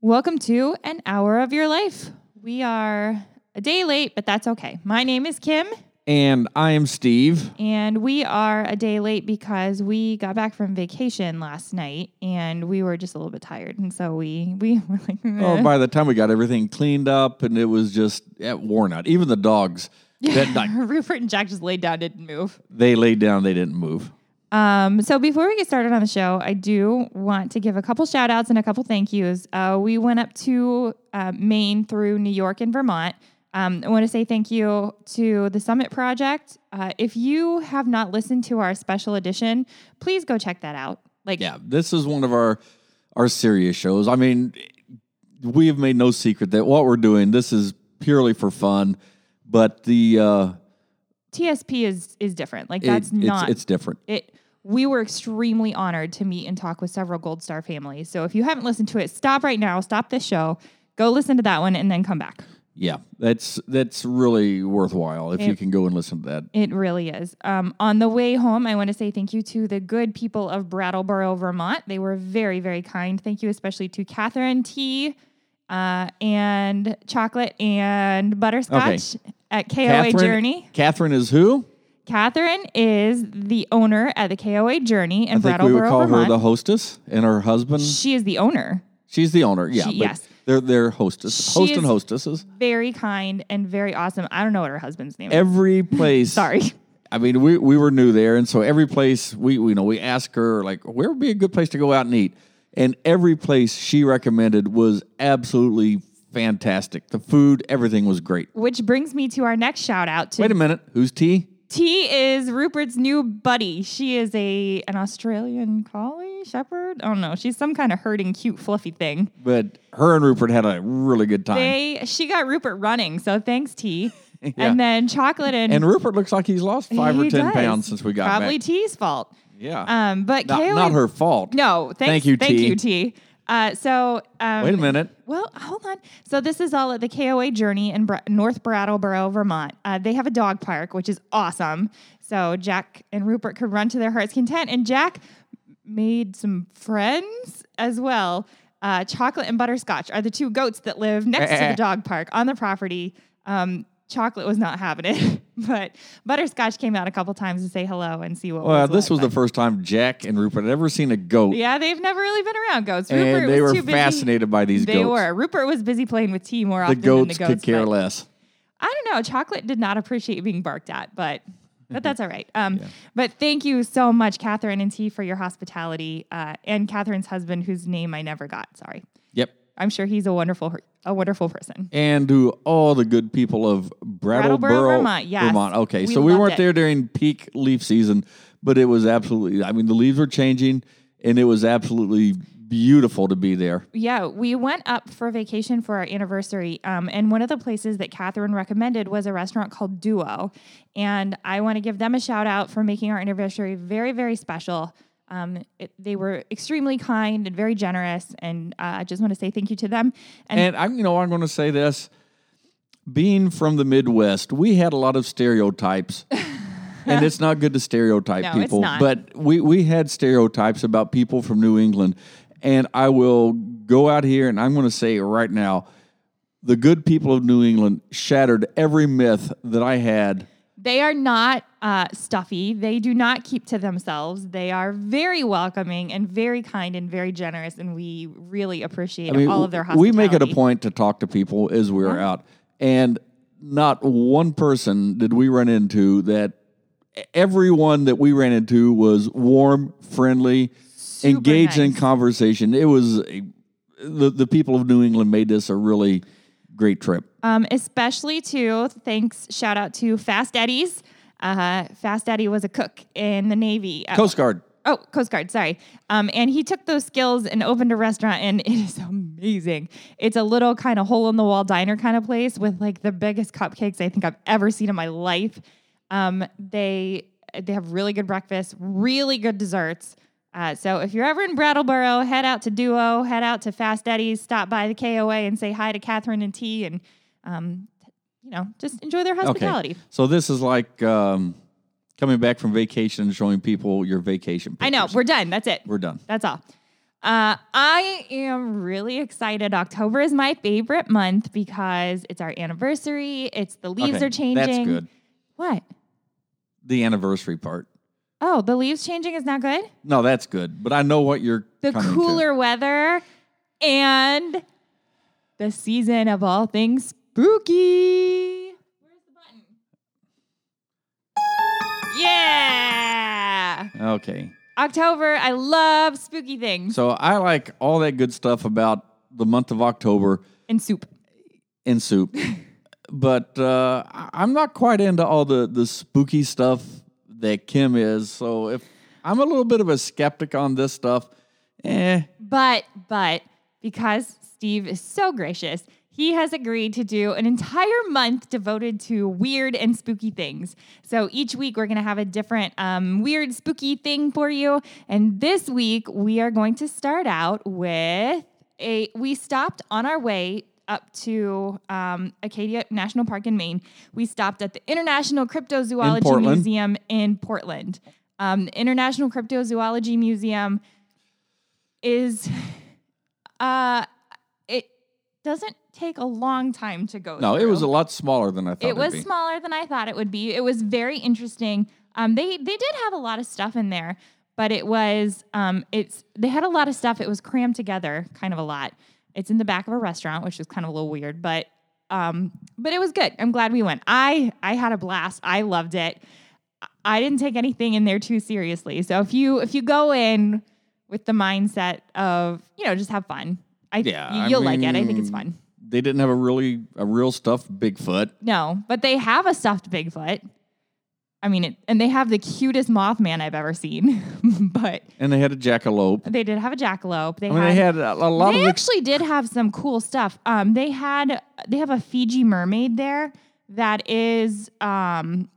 Welcome to an hour of your life. We are a day late, but that's okay. My name is Kim, And I am Steve. and we are a day late because we got back from vacation last night and we were just a little bit tired. And so we we were like, Oh, "Eh." by the time we got everything cleaned up and it was just yeah, worn out. Even the dogs, that night, Rupert and Jack just laid down, didn't move. they laid down, they didn't move. Um, so before we get started on the show, I do want to give a couple shout outs and a couple thank yous. Uh, we went up to uh, Maine through New York and Vermont. Um, I want to say thank you to the Summit Project. Uh, if you have not listened to our special edition, please go check that out. Like, Yeah, this is one of our our serious shows. I mean, we have made no secret that what we're doing, this is purely for fun, but the uh TSP is is different. Like it- that's it's, not it's different. it we were extremely honored to meet and talk with several gold star families. So if you haven't listened to it stop right now stop this show go listen to that one and then come back. Yeah, that's that's really worthwhile if you can go and listen to that. it really is. Um, on the way home i want to say thank you to the good people of brattleboro vermont. They were very very kind. Thank you especially to catherine t uh, and chocolate and butterscotch at koa Catherine- journey. Catherine is who? Catherine is the owner at the koa journey in I think we brattleboro would call vermont her the hostess, and her husband. she is the owner She's the owner. Yeah, She- but yes. they're they're hostess, She host and is- hostesses. very kind and very awesome. I don't know what her husband's name is. Every place. Sorry. I mean, we, we were new there, and so every place we, we you know we asked her like where would be a good place to go out and eat, and every place she recommended was absolutely fantastic. The food, everything was great. Which brings me to our next shout out to Wait a minute, who's T? T is Rupert's new buddy. She is a an Australian collie shepherd. I don't know. She's some kind of herding cute fluffy thing. But her and Rupert had a really good time, They she got Rupert running, so thanks T. Yeah. And then chocolate and, and Rupert looks like he's lost five or ten does. pounds since we got probably back. T's fault. Yeah, Um, but not, KOA not her fault. No, thanks, Thank you, Thank T. you, T. Uh, so um, Wait a minute. Well, hold on. So this is all at the KOA Journey in Bra- North Brattleboro, Vermont. Uh, they have a dog park, which is awesome. So Jack and Rupert could run to their heart's content, and Jack made some friends as well. Uh, Chocolate and Butterscotch are the two goats that live next to Eh, eh. the dog park on the property. Um, Chocolate was not having it, but Butterscotch came out a couple times to say hello and see what. Well, was this what, was the first time Jack and Rupert had ever seen a goat, Yeah, they've never really been around goats. Rupert and they were fascinated by these goats. They goats. were. Rupert was busy playing with T more The often goats, than the goats. could care but- less. I don't know. Chocolate did not appreciate being barked at, but but that's all right. Um, But thank you so much, Catherine and T, for your hospitality, uh, and Catherine's husband, whose name I never got. Sorry. Yep. I'm sure he's a wonderful a wonderful person. and to all the good people of Brattleboro, Brattleboro, Vermont, yes. Vermont. Okay, We so we weren't it. there during peak leaf season, but it was absolutely. I mean, the leaves were changing, and it was absolutely beautiful to be there. Yeah, we went up for vacation for our anniversary, um, and one of the places that Catherine recommended was a restaurant called Duo, and I want to give them a shout out for making our anniversary very, very special. Um, it, they were extremely kind and very generous, and uh, I just want to say thank you to them. And, And I'm, you know, I'm going to say this: being from the Midwest, we had a lot of stereotypes. and it's not good to stereotype No, people, but we, we had stereotypes about people from New England. And I will go out here and I'm going to say right now the good people of New England shattered every myth that I had. They are not uh, stuffy. They do not keep to themselves. They are very welcoming and very kind and very generous, and we really appreciate I mean, all of their hospitality. we make it a point to talk to people as we were out, and not one person did we run into that. Everyone that we ran into was warm, friendly, Super engaged in conversation. It was a, the the people of New England made this a really great trip. Um, especially to thanks, shout out to Fast Eddie's. Uh, Fast Eddie was a cook in the Navy. Uh, Coast Guard. oh, Coast Guard, sorry. Um, and he took those skills and opened a restaurant, and it is amazing. It's a little kind of hole in the wall diner kind of place with like the biggest cupcakes I think I've ever seen in my life. Um, they they have really good breakfast, really good desserts. Uh, so if you're ever in Brattleboro, head out to Duo, head out to Fast Eddie's, stop by the KOA and say hi to Catherine and T, and um, you know just enjoy their hospitality. Okay. So this is like um, coming back from vacation and showing people your vacation. I know we're done. That's it. we're done. That's all. Uh, I am really excited. October is my favorite month because it's our anniversary. It's the leaves Okay, are changing. That's good. What? The anniversary part. Oh, the leaves changing is not good. No, that's good. But I know what you're The coming to. cooler weather and the season of all things spooky. Where's the button? Yeah. Okay. October, I love spooky things. So I like all that good stuff about the month of October and soup. in soup. but uh, I- I'm not quite into all the, the spooky stuff that Kim is. So if I'm a little bit of a skeptic on this stuff, eh, But, but because Steve is so gracious, he has agreed to do an entire month devoted to weird and spooky things. So each week we're going to have a different um, weird, spooky thing for you. And this week we are going to start out with a. We stopped on our way up to um, Acadia National Park in Maine. We stopped at the International Cryptozoology Portland. Museum in Portland. Um, the International Cryptozoology Museum is uh it doesn't take a long time to go no, it was a lot smaller than I thought it was be. smaller than I thought it would be. It was very interesting. Um, they they did have a lot of stuff in there, but it was um, it's they had a lot of stuff. It was crammed together, kind of a lot. It's in the back of a restaurant, which is kind of a little weird, but um, but it was good. I'm glad we went. I I had a blast. I loved it. I didn't take anything in there too seriously. So if you if you go in with the mindset of you know just have fun, I Yeah, you'll like it. I think it's fun. They didn't have a really a real stuffed Bigfoot. No, but they have a stuffed Bigfoot. I mean, it, and they have the cutest Mothman I've ever seen. but And they had a jackalope. they did have a jackalope. They I mean, had. they had a, a lot they of actually did have some cool stuff. Um, they had they have a Fiji mermaid there that is um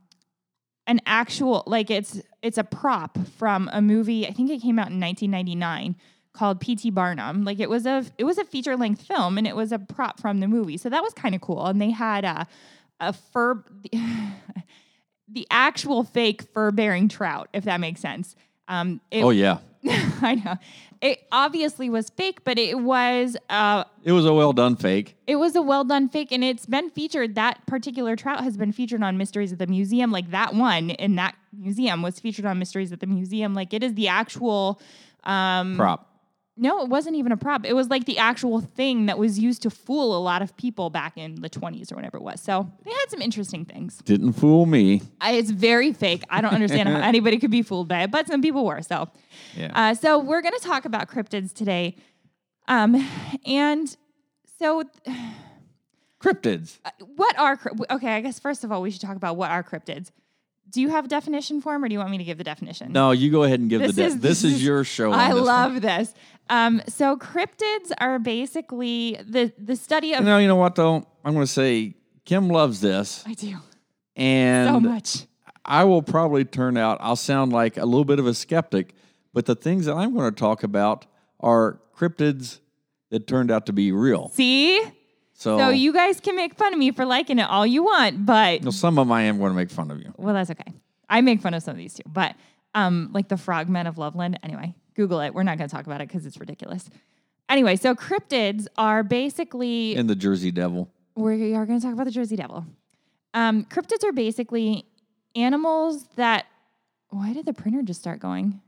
an actual like it's it's a prop from a movie. I think it came out in 1999 called P.T. Barnum. Like it was a it was a feature length film and it was a prop from the movie. So that was kind of cool. And they had a a fur the actual fake fur bearing trout, if that makes sense. Um, it, Oh yeah, I know. It obviously was fake, but it was uh it was a well done fake. it was a well done fake and it's been featured that particular trout has been featured on Mysteries at the Museum. Like that one in that museum was featured on Mysteries at the Museum. Like it is the actual um Prop. No, it wasn't even a prop. It was like the actual thing that was used to fool a lot of people back in the 20s or whatever it was. So they had some interesting things. Didn't fool me. I, it's very fake. I don't understand how anybody could be fooled by it, but some people were. So, Yeah. uh, so we're going to talk about cryptids today, um, and so Cryptids. uh, what are okay? I guess first of all, we should talk about what are cryptids. Do you have a definition for them, or do you want me to give the definition? No, you go ahead and give This the. De- is- this, this is is- your show. I this love One. this. Um, so cryptids are basically the the study of. No, you know what though? I'm going to say Kim loves this, I do and so much. I will probably turn out. I'll sound like a little bit of a skeptic, but the things that I'm going to talk about are cryptids that turned out to be real. See, So, so you guys can make fun of me for liking it all you want, but know, some of them I am going to make fun of you. well, that's okay. I make fun of some of these too, but um, like the frogmen of Loveland. Anyway, Google it. We're not going to talk about it because it's ridiculous. Anyway, so cryptids are basically And the Jersey Devil. we are going to talk about the Jersey Devil. Um, cryptids are basically animals that. Why did the printer just start going?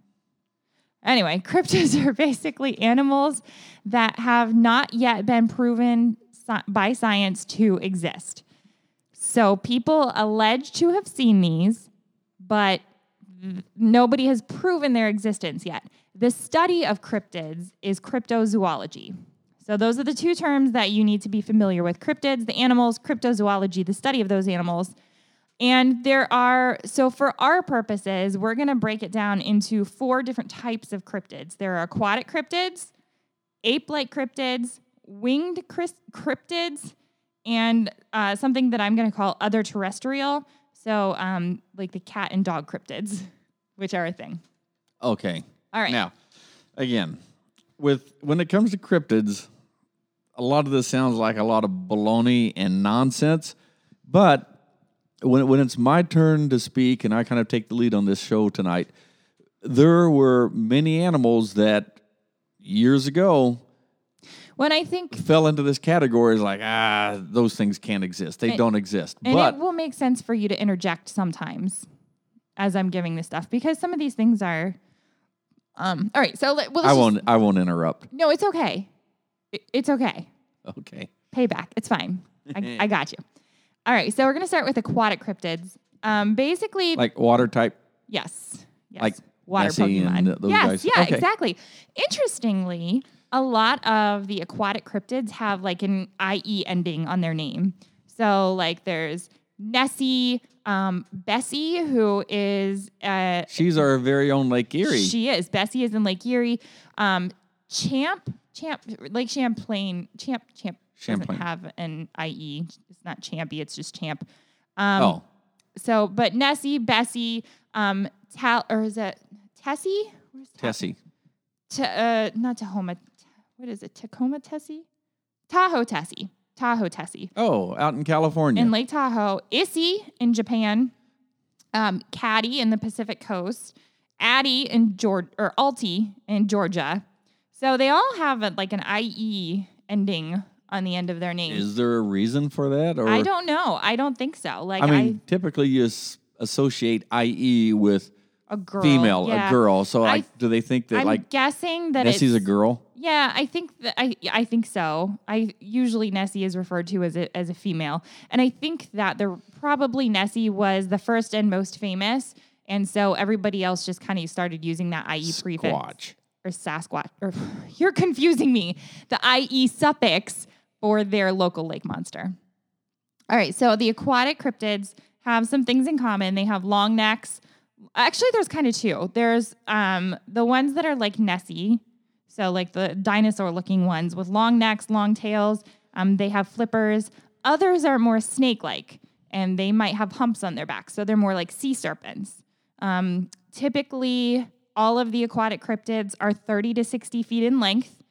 Anyway, cryptids are basically animals that have not yet been proven by science to exist. So people allege to have seen these, but nobody has proven their existence yet. The study of cryptids is cryptozoology. So those are the two terms that you need to be familiar with cryptids, the animals, cryptozoology, the study of those animals. And there are, so for our purposes, we're going to break it down into four different types of cryptids. There are aquatic cryptids, ape like cryptids, winged cryptids, and uh, something that I'm going to call other terrestrial. So, um, like the cat and dog cryptids, which are a thing. Okay. All right. Now, again, with when it comes to cryptids, a lot of this sounds like a lot of baloney and nonsense. But when when it's my turn to speak and I kind of take the lead on this show tonight, there were many animals that years ago When I think fell into this category is like ah those things can't exist. They And- don't exist. And but it will make sense for you to interject sometimes as I'm giving this stuff because some of these things are. Um. All right. So let, well, I let's just- won't I won't interrupt. no, it's okay. It- it's okay. Okay. Payback. It's fine. I, I got you. All right. So we're gonna start with aquatic cryptids. Um. Basically, Like water type yes. Yes. like water Nessie Pokemon. yes. guys? Yeah. Okay. Exactly. Interestingly, a lot of the aquatic cryptids have like an IE ending on their name. So like there's Nessie, um, Bessie, who is uh, she's our very own Lake Erie. She is. Bessie is in Lake Erie. Um, Champ, Champ, Lake Champlain, Champ, Champ Champlain. doesn't have an IE. It's not Champy. It's just Champ. Um, oh, So, but Nessie, Bessie, um, Tal, or is it Tessie? Where's Ta- Tessie. Ta- uh, not Tahoma. What is it? Tacoma Tessie? Tahoe Tessie. Tahoe Tessie Oh, out in California. in Lake Tahoe, Issie in Japan, um, Caddy in the Pacific Coast, Addie in Georgia or Alti in Georgia. So they all have a, like an IE ending on the end of their name. is there a reason for that or I don't know. I don't think so. Like I mean, typically you associate IE with I, a girl, female, yeah. a girl. So I- like, do they think that I'm like guessing that Nessie's a girl? Yeah, I think that I I think so. I usually Nessie is referred to as a as a female, and I think that the probably Nessie was the first and most famous, and so everybody else just kind of started using that IE prefix Squatch. or Sasquatch. Or you're confusing me. The IE suffix for their local lake monster. All right, so the aquatic cryptids have some things in common. They have long necks. Actually, there's kind of two. There's um, the ones that are like Nessie, so like the dinosaur-looking ones with long necks, long tails. Um, they have flippers. Others are more snake-like, and they might have humps on their back, so they're more like sea serpents. Um, typically, all of the aquatic cryptids are 30 to 60 feet in length.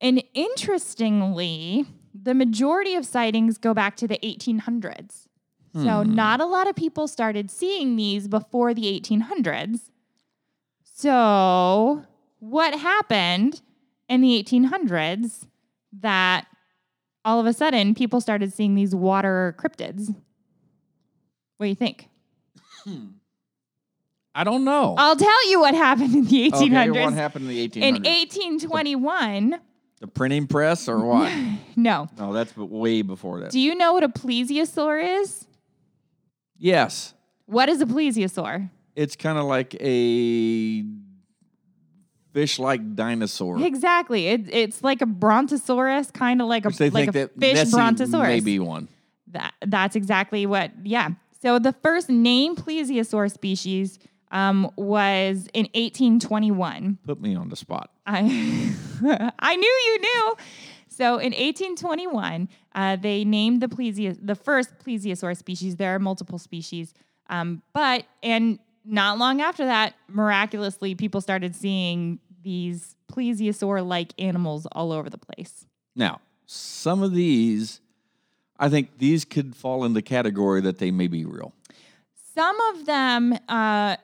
And interestingly, the majority of sightings go back to the 1800s. So, hmm. not a lot of people started seeing these before the 1800s. So, what happened in the 1800s that all of a sudden people started seeing these water cryptids? What do you think? I don't know. I'll tell you what happened in the 1800s. Okay, what happened in the 1800s? in 1821, the printing press or what? no. no, that's way before that. Do you know what a plesiosaur is? Yes, What is a plesiosaur? it's kind of like a fish-like dinosaur. Exactly. It, it's like a brontosaurus, kind of like a Which they like think a that fish Nessie brontosaurus. may be one. That that's exactly what. Yeah. So the first named plesiosaur species um, was in 1821. Put me on the spot. I I knew you knew. So in 1821, uh, they named the plesio- the first plesiosaur species. There are multiple species, um, but and not long after that, miraculously, people started seeing these plesiosaur-like animals all over the place. Now, some of these, I think these could fall in the category that they may be real. Some of them, uh,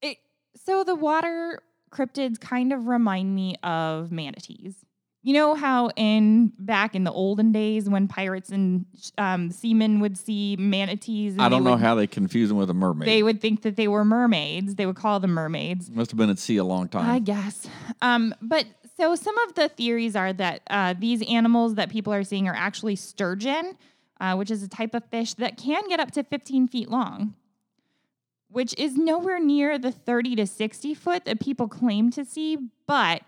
it, so the water cryptids kind of remind me of manatees. You know how in back in the olden days when pirates and um, seamen would see manatees, and I don't know would- how they confuse them with a mermaid. they would think that they were mermaids. They would call them mermaids. Must have been at sea a long time. I guess. Um, but so some of the theories are that uh, these animals that people are seeing are actually sturgeon, uh, which is a type of fish that can get up to 15 feet long, which is nowhere near the 30 to 60 foot that people claim to see. But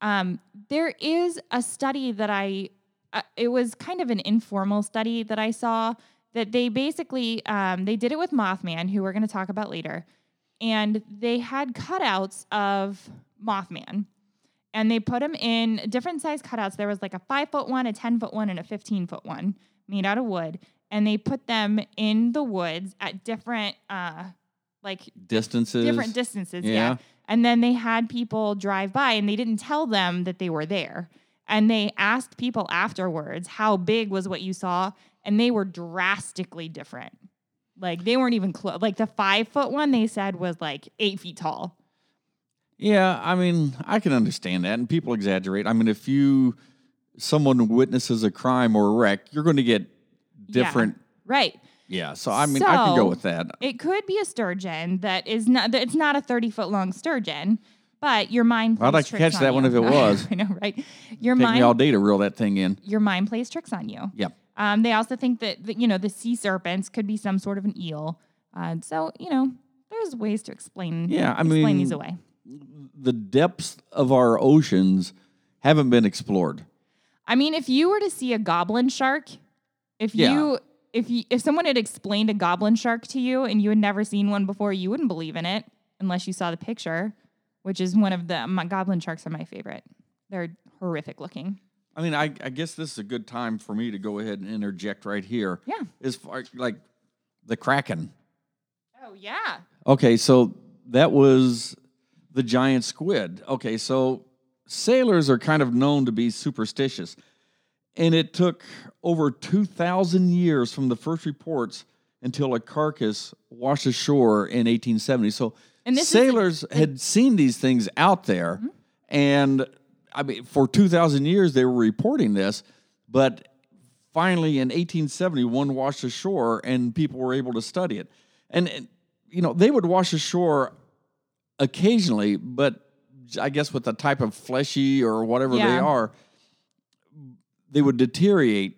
um, there is a study that I, uh, it was kind of an informal study that I saw that they basically um, they did it with Mothman, who we're going to talk about later, and they had cutouts of Mothman, and they put them in different size cutouts. There was like a five foot one, a ten foot one, and a fifteen foot one made out of wood, and they put them in the woods at different uh, like Distances. different distances. Yeah. Yeah. And then they had people drive by and they didn't tell them that they were there. And they asked people afterwards how big was what you saw, and they were drastically different. Like they weren't even close. Like the five foot one they said was like eight feet tall. Yeah, I mean, I can understand that, and people exaggerate. I mean, if you someone witnesses a crime or a wreck, you're going to get Yeah. different. Right. Yeah, so I mean, I could go with that. It could be a sturgeon that is not. It's not a thirty foot long sturgeon, but your mind. Plays I'd like to catch that on one if it was. I know, right? Your Take mind. me all day to reel that thing in. your mind plays tricks on you. Yep. Um, they also think that, that you know the sea serpents could be some sort of an eel. Uh, so you know, there's ways to explain. Yeah, I explain mean- these away. The depths of our oceans haven't been explored. I mean, if you were to see a goblin shark, if Yeah. you if you if someone had explained a goblin shark to you and you had never seen one before, you wouldn't believe in it unless you saw the picture, which is one of the my goblin sharks are my favorite. They're horrific looking. I mean, I, I guess this is a good time for me to go ahead and interject right here. Yeah. As far like the Kraken. Oh yeah. Okay, so that was the giant squid. Okay, so sailors are kind of known to be superstitious. And it took over 2,000 years from the first reports until a carcass washed ashore in 1870. So this is Mm-hmm. sailors had seen these things out there. And I mean, for 2,000 years, they were reporting this. But finally, in 1870, one washed ashore and people were able to study it. And, and, you know, they would wash ashore occasionally, but I guess with the type of fleshy or whatever they are, they would deteriorate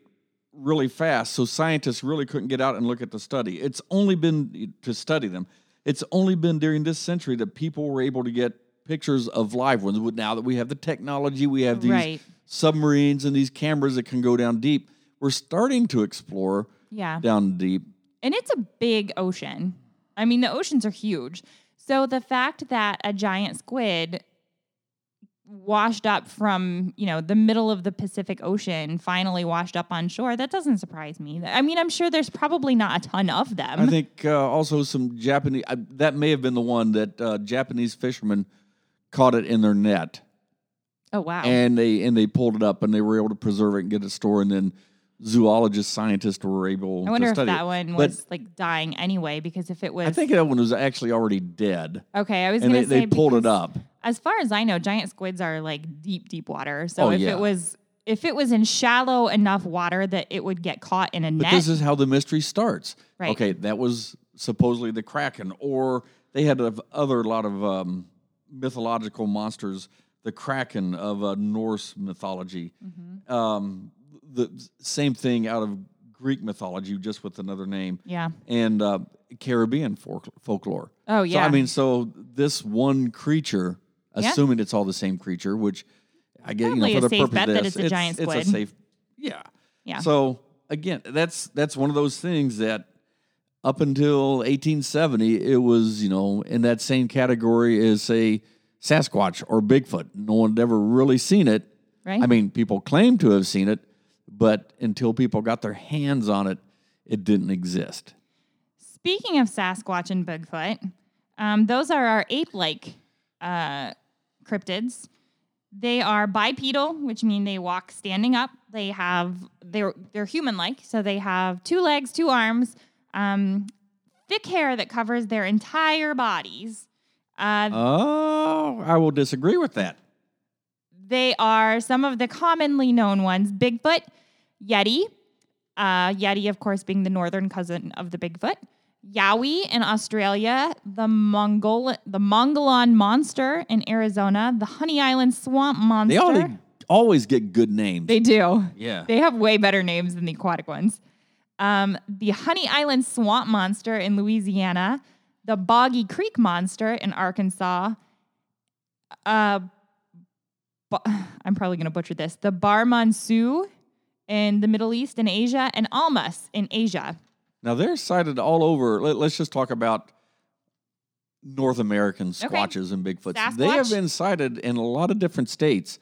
really fast. So scientists really couldn't get out and look at the study. It's only been to study them. It's only been during this century that people were able to get pictures of live ones. Now that we have the technology, we have these Right. submarines and these cameras that can go down deep. We're starting to explore Yeah. down deep. And it's a big ocean. I mean, the oceans are huge. So the fact that a giant squid washed up from, you know, the middle of the Pacific Ocean, finally washed up on shore, that doesn't surprise me. I mean, I'm sure there's probably not a ton of them. I think uh, also some Japanese. Uh, that may have been the one that uh, Japanese fishermen caught it in their net, oh, wow. and they and they pulled it up, and they were able to preserve it and get it stored, and then zoologists, scientists were able I wonder if that it. one But was like dying anyway, because if it was. I think that one was actually already dead, Okay, I was and going they, say. they pulled it up. As far as I know, giant squids are like deep, deep water. So Oh, if yeah. it was. If it was in shallow enough water that it would get caught in a But net, this is how the mystery starts. Right. Okay, that was supposedly the kraken, or they had a other lot of um, mythological monsters. The kraken of uh, Norse mythology. Mm-hmm. Um, the same thing out of Greek mythology, just with another name, yeah. and uh, Caribbean folk- folklore. Oh yeah. So. I mean, so this one creature. Assuming it's all the same creature, which I get, you know, for a the safe purpose bet of that this, it's a giant It's squid. a safe, yeah. Yeah. So again, that's that's one of those things that up until 1870, it was you know in that same category as say Sasquatch or Bigfoot. No one had ever really seen it. Right. I mean, people claim to have seen it, but until people got their hands on it, it didn't exist. Speaking of Sasquatch and Bigfoot, um, those are our ape-like uh, cryptids. They are bipedal, which mean they walk standing up. They have they're they're human-like, so they have two legs, two arms, um, thick hair that covers their entire bodies. Uh, Oh, I will disagree with that. They are some of the commonly known ones Bigfoot, Yeti, uh, Yeti, of course, being the northern cousin of the Bigfoot, Yowie in Australia, the Mongol, the Mongolon monster in Arizona, the Honey Island swamp monster. They all, always get good names. They do. yeah. They have way better names than the aquatic ones. Um, the Honey Island swamp monster in Louisiana, the Boggy Creek monster in Arkansas. Uh, ba- I'm probably going to butcher this. The Barmansu in the Middle East and Asia, and Almas in Asia. Now they're sighted all over. Let, us just talk about North American squatches and Bigfoots. They have been sighted in a lot of different states,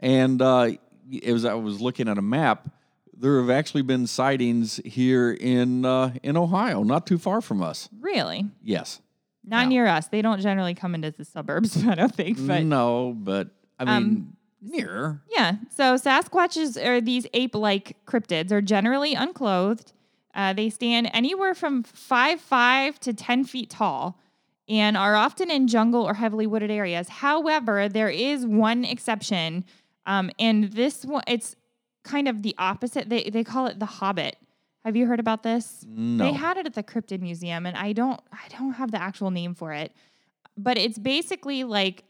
and uh, it was I was looking at a map. There have actually been sightings here in uh, in Ohio, not too far from us. Really? Yes. Not near us. They don't generally come into the suburbs, I don't think. But no, but I mean Um, near. Yeah. So Sasquatches are these ape-like cryptids are generally unclothed. Uh, they stand anywhere from five five to ten feet tall, and are often in jungle or heavily wooded areas. However, there is one exception, um, and this one it's kind of the opposite. They they call it the Hobbit. Have you heard about this? No. They had it at the Cryptid Museum, and I don't I don't have the actual name for it, but it's basically like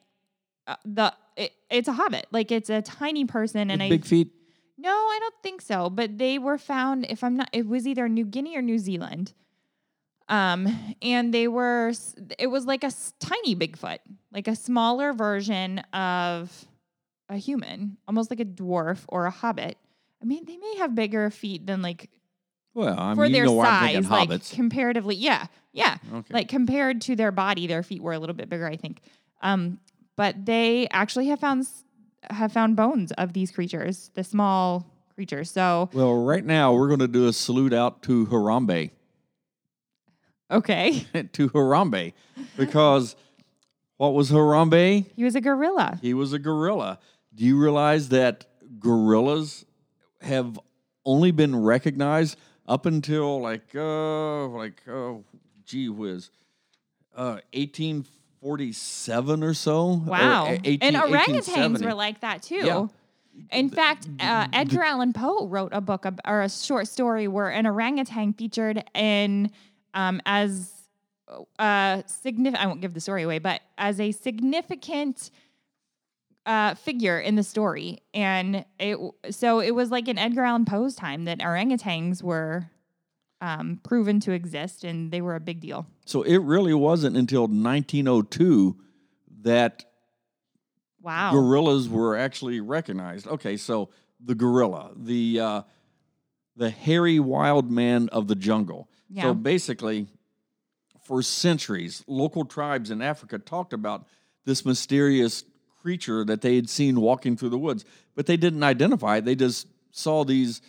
uh, the it, it's a hobbit. Like it's a tiny person, and With I big feet. No, I don't think so. But they were found. If I'm not, it was either New Guinea or New Zealand. Um, and they were. It was like a s- tiny Bigfoot, like a smaller version of a human, almost like a dwarf or a hobbit. I mean, they may have bigger feet than like Well, I for mean, you their know why I'm size, like hobbits. comparatively. Yeah, yeah. Okay. Like compared to their body, their feet were a little bit bigger, I think. Um, but they actually have found have found bones of these creatures, the small creatures. So well, right now we're going to do a salute out to Harambe, okay, to Harambe, because what was Harambe? he was a gorilla. He was a gorilla. Do you realize that gorillas have only been recognized up until like uh like oh gee whiz, uh, eighteen forty seven or so? Wow, a- 18 and orangutans were like that too. Yeah. In fact, uh, Edgar Allan Poe wrote a book or a short story where an orangutan featured in um, as a significant. I won't give the story away, but as a significant uh, figure in the story, and it so it was like in Edgar Allan Poe's time that orangutans were um, proven to exist, and they were a big deal. So it really wasn't until 1902 that Wow. gorillas were actually recognized. Okay, so the gorilla, the uh, the hairy wild man of the jungle. Yeah. So basically, for centuries, local tribes in Africa talked about this mysterious creature that they had seen walking through the woods, but they didn't identify it. They just saw these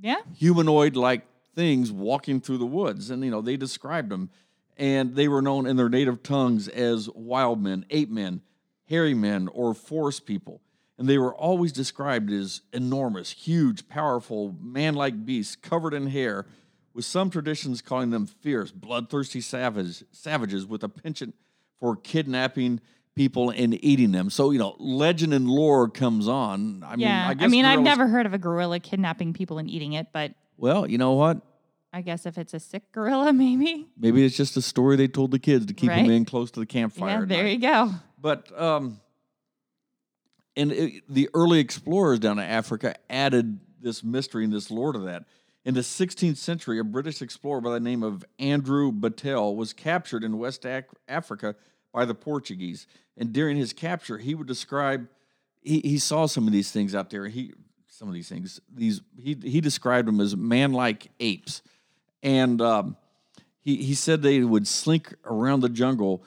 yeah. humanoid like things walking through the woods. And, you know, they described them. And they were known in their native tongues as wild men, ape men, hairy men, or forest people. And they were always described as enormous, huge, powerful, man like beasts covered in hair, with some traditions calling them fierce, bloodthirsty savage, savages with a penchant for kidnapping people and eating them. So, you know, legend and lore comes on. I mean, yeah. I, I, guess mean, I've never heard of a gorilla kidnapping people and eating it, but Well, you know what? I guess if it's a sick gorilla, maybe. Maybe it's just a story they told the kids to keep them in close to the campfire. yeah, there night. you go. But um, and it, the early explorers down in Africa added this mystery and this lore to that. In the 16th century, a British explorer by the name of Andrew Battell was captured in West Africa by the Portuguese. And during his capture, he would describe he, he saw some of these things out there. He some of these things these he he described them as man-like apes, and um, he he said they would slink around the jungle,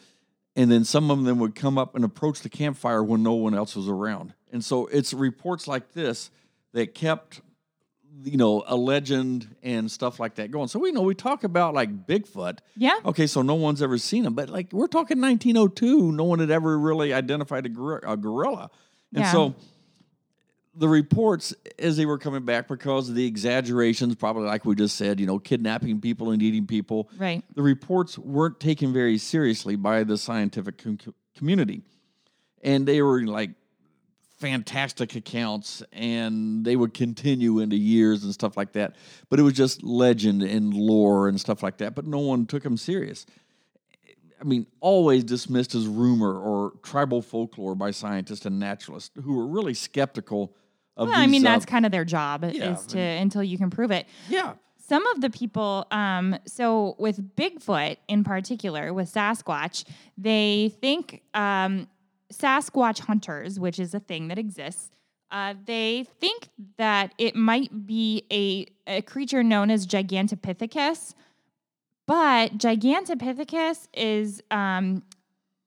and then some of them would come up and approach the campfire when no one else was around. And so it's reports like this that kept you know a legend and stuff like that going. So we know we talk about like Bigfoot. Yeah. Okay, so no one's ever seen him, but like we're talking 1902, no one had ever really identified a, gor- a gorilla, and Yeah. so the reports as they were coming back because of the exaggerations, probably like we just said, you know, kidnapping people and eating people. Right. The reports weren't taken very seriously by the scientific com- community, and they were like fantastic accounts and they would continue into years and stuff like that but it was just legend and lore and stuff like that but no one took them serious i mean always dismissed as rumor or tribal folklore by scientists and naturalists who were really skeptical Well, I mean, that's kind of their job yeah, is to until you can prove it. yeah. Some of the people, um, so with Bigfoot in particular, with Sasquatch, they think um, Sasquatch hunters, which is a thing that exists, uh, they think that it might be a, a creature known as Gigantopithecus, but Gigantopithecus is um,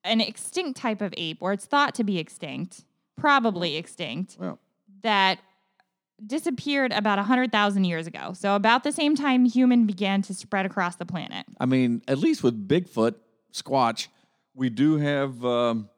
an extinct type of ape, or it's thought to be extinct, probably extinct. Well that disappeared about 100,000 years ago. So about the same time human began to spread across the planet. I mean, at least with Bigfoot, Squatch, we do have um,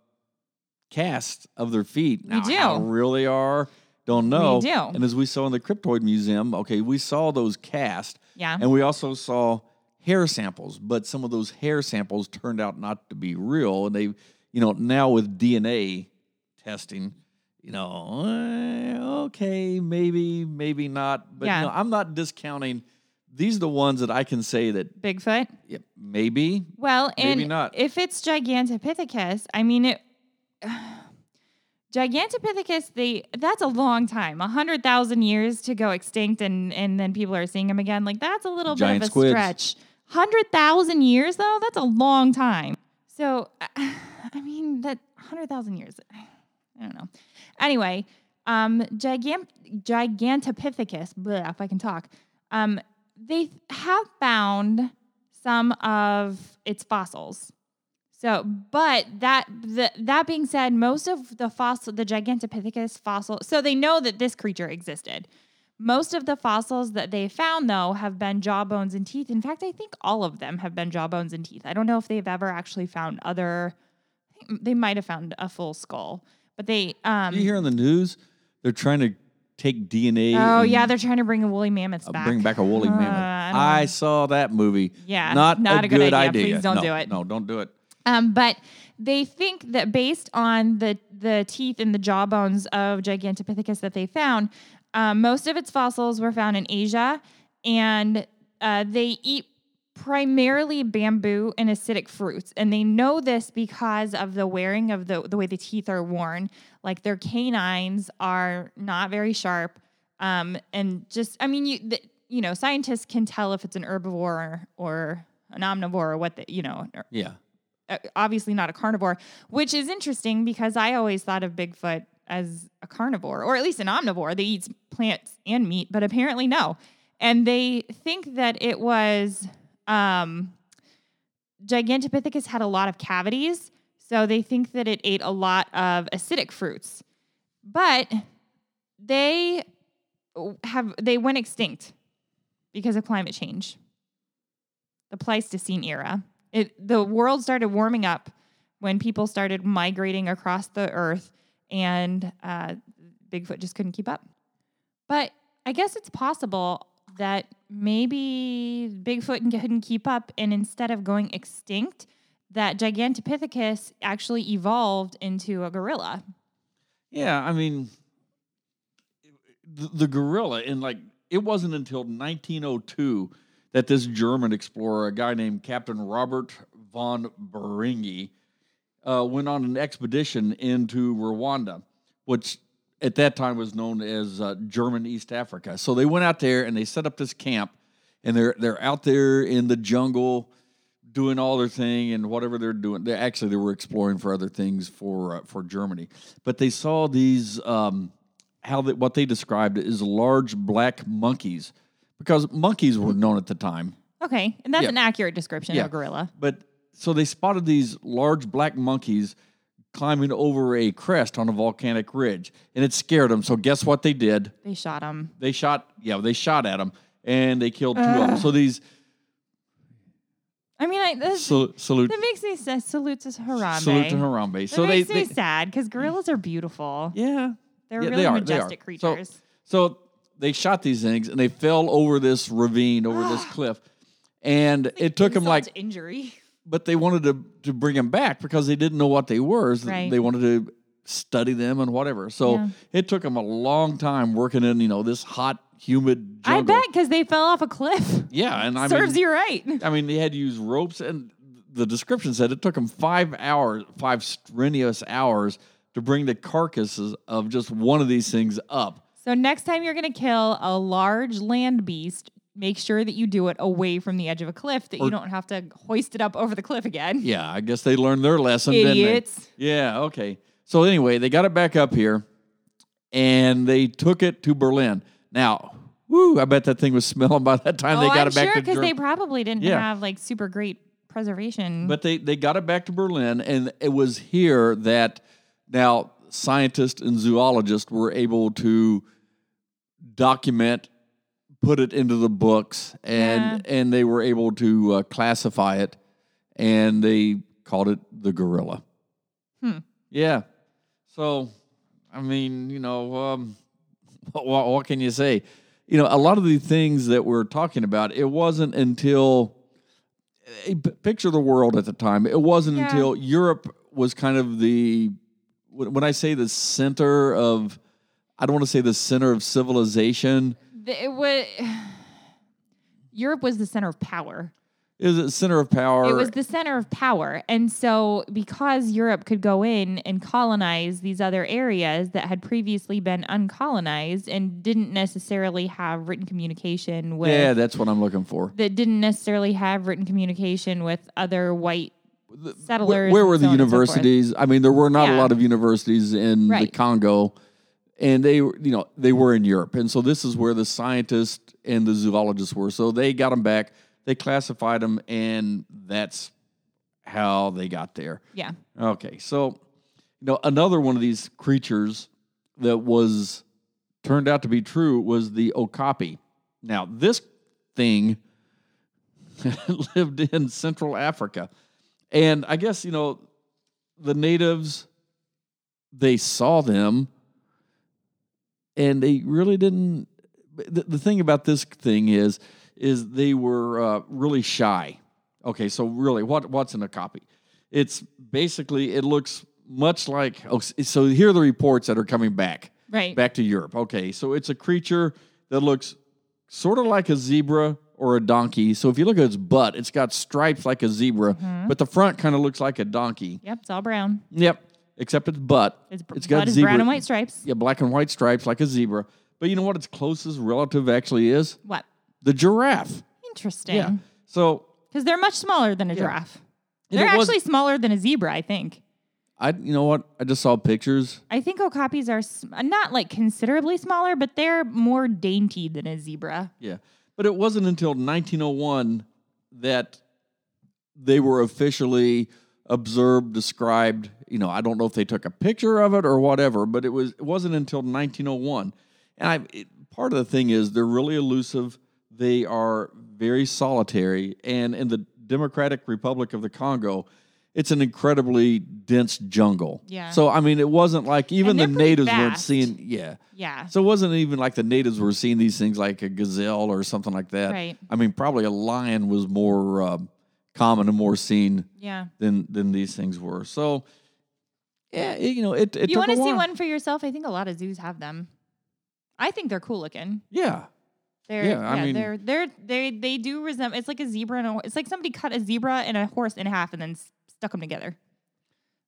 casts of their feet. Now, do. How real they are, don't know. We do. And as we saw in the Cryptoid Museum, okay, we saw those casts. Yeah. and we also saw hair samples, but some of those hair samples turned out not to be real. And they, you know, now with DNA testing, you know, eh, okay, maybe, maybe not. But Yeah. know, I'm not discounting. These are the ones that I can say that Bigfoot. yeah, maybe. Well, and Maybe not. if it's Gigantopithecus, I mean it. Gigantopithecus, they that's a long time, a hundred thousand years to go extinct, and and then people are seeing them again. Like that's a little Giant bit of a squids. stretch. Hundred thousand years though, that's a long time. So, I mean that hundred thousand years. I don't know. Anyway, um, Gigant Gigantopithecus, bleh, if I can talk, um, they have found some of its fossils. So, but that the, that being said, most of the fossil, the Gigantopithecus fossil, so they know that this creature existed. Most of the fossils that they found, though, have been jawbones and teeth. In fact, I think all of them have been jawbones and teeth. I don't know if they've ever actually found other. They might have found a full skull, but they. Um, you hear on the news they're trying to take DNA. oh and, yeah, they're trying to bring a woolly mammoth uh, back. bring back a woolly Uh, mammoth. I I saw that movie. Yeah, not, not a, a good good, idea. idea. Please don't No, do it. No, don't do it. Um, but they think that based on the the teeth and the jawbones of Gigantopithecus that they found, um, most of its fossils were found in Asia, and uh, they eat primarily bamboo and acidic fruits. And they know this because of the wearing of the the way the teeth are worn. Like their canines are not very sharp, um, and just I mean you the, you know scientists can tell if it's an herbivore or, or an omnivore or what the you know Yeah. uh, obviously not a carnivore, which is interesting because I always thought of Bigfoot as a carnivore or at least an omnivore. They eat plants and meat, but apparently no. And they think that it was um, Gigantopithecus had a lot of cavities, so they think that it ate a lot of acidic fruits. But they have they went extinct because of climate change. The Pleistocene era. It the world started warming up when people started migrating across the earth, and uh, Bigfoot just couldn't keep up. But I guess it's possible that maybe Bigfoot couldn't keep up, and instead of going extinct, that Gigantopithecus actually evolved into a gorilla. Yeah, I mean, the, the gorilla, and like, it wasn't until 1902 that this German explorer, a guy named Captain Robert von Beringe, uh, went on an expedition into Rwanda, which at that time was known as uh, German East Africa. So they went out there and they set up this camp, and they're they're out there in the jungle doing all their thing and whatever they're doing. They actually they were exploring for other things for uh, for Germany, but they saw these um, how they, what they described as large black monkeys because monkeys were known at the time. Okay, and that's Yeah. an accurate description Yeah. of a gorilla. But so they spotted these large black monkeys climbing over a crest on a volcanic ridge, and it scared them. So guess what they did? They shot him. They shot. Yeah, they shot at them, and they killed two of them. So these I mean, I, this, so, salute that makes me sad. Salute to Harambe. salute to Harambe. That So they, makes me they sad because gorillas are beautiful. yeah They're yeah, really they are, they majestic So- creatures. So they shot these things, and they fell over this ravine, over this cliff, and it took them like injury. But they wanted to to bring them back because they didn't know what they were. So Right. They wanted to study them and whatever. So Yeah. it took them a long time working in you know this hot, humid I bet because they fell off a cliff. Yeah, and I Serves mean, you right. I mean, they had to use ropes, and the description said it took them five hours, five strenuous hours to bring the carcasses of just one of these things up. So next time you're going to kill a large land beast, make sure that you do it away from the edge of a cliff, that Or- you don't have to hoist it up over the cliff again. Yeah, I guess they learned their lesson, didn't they? Idiots. Yeah, okay. So anyway, they got it back up here and they took it to Berlin. Now, woo, I bet that thing was smelling by that time Oh, they got I'm it back sure because they probably didn't Yeah. have like super great preservation. But they, they got it back to Berlin, and it was here that now scientists and zoologists were able to document, put it into the books, and and they were able to uh, classify it, and they called it the gorilla. Hmm. Yeah. So, I mean, you know, um, what, what can you say? You know, a lot of the things that we're talking about, it wasn't until eh, picture the world at the time. It wasn't Yeah. until Europe was kind of the when I say the center of I don't want to say the center of civilization. The- it was Europe was the center of power. Is it center of power? It was the center of power. And so, because Europe could go in and colonize these other areas that had previously been uncolonized and didn't necessarily have written communication with, yeah, that's what I'm looking for. that didn't necessarily have written communication with other white settlers. Where, where were so the and so universities? I mean, there were not a lot of universities in the Congo, and they, were- you know, they were in Europe, and so this is where the scientists and the zoologists were. So they got them back, they classified them, and that's how they got there. Yeah. Okay, so you know, another one of these creatures that was turned out to be true was the okapi. Now, this thing lived in Central Africa. And I guess, you know, the natives, they saw them and they really didn't. The, the thing about this thing is, is they were uh, really shy. Okay, so really, what what's an okapi? It's basically it looks much like. Oh, so here are the reports that are coming back Right. back to Europe. Okay, so it's a creature that looks sort of like a zebra or a donkey. So if you look at its butt, it's got stripes like a zebra, Mm-hmm. but the front kind of looks like a donkey. Yep. It's all brown. Yep, except its butt. It's, it's got is zebra. brown and white stripes. Yeah, black and white stripes like a zebra. But you know what its closest relative actually is? What? The giraffe. Interesting. Yeah. So Because they're much smaller than a giraffe. And They're it was- actually smaller than a zebra, I think. I, you know what? I just saw pictures. I think okapis are sm- uh, not like considerably smaller, but they're more dainty than a zebra. Yeah. But it wasn't until 1901 that they were officially observed, described. You know, I don't know if they took a picture of it or whatever, but it was it wasn't until 1901. And I it, part of the thing is they're really elusive. They are very solitary, and in the Democratic Republic of the Congo, it's an incredibly dense jungle. Yeah. So I mean, it wasn't like even the natives weren't seeing. Yeah. Yeah. So it wasn't even like the natives were seeing these things like a gazelle or something like that. Right. I mean, probably a lion was more um, common and more seen Yeah. than than these things were. So, yeah, it, you know, it. it you want to see one for yourself? I think a lot of zoos have them. I think they're cool looking. Yeah, They're, Yeah, yeah, I mean- they're they're they they do resemble. It's like a zebra and a. It's like somebody cut a zebra and a horse in half and then stuck them together.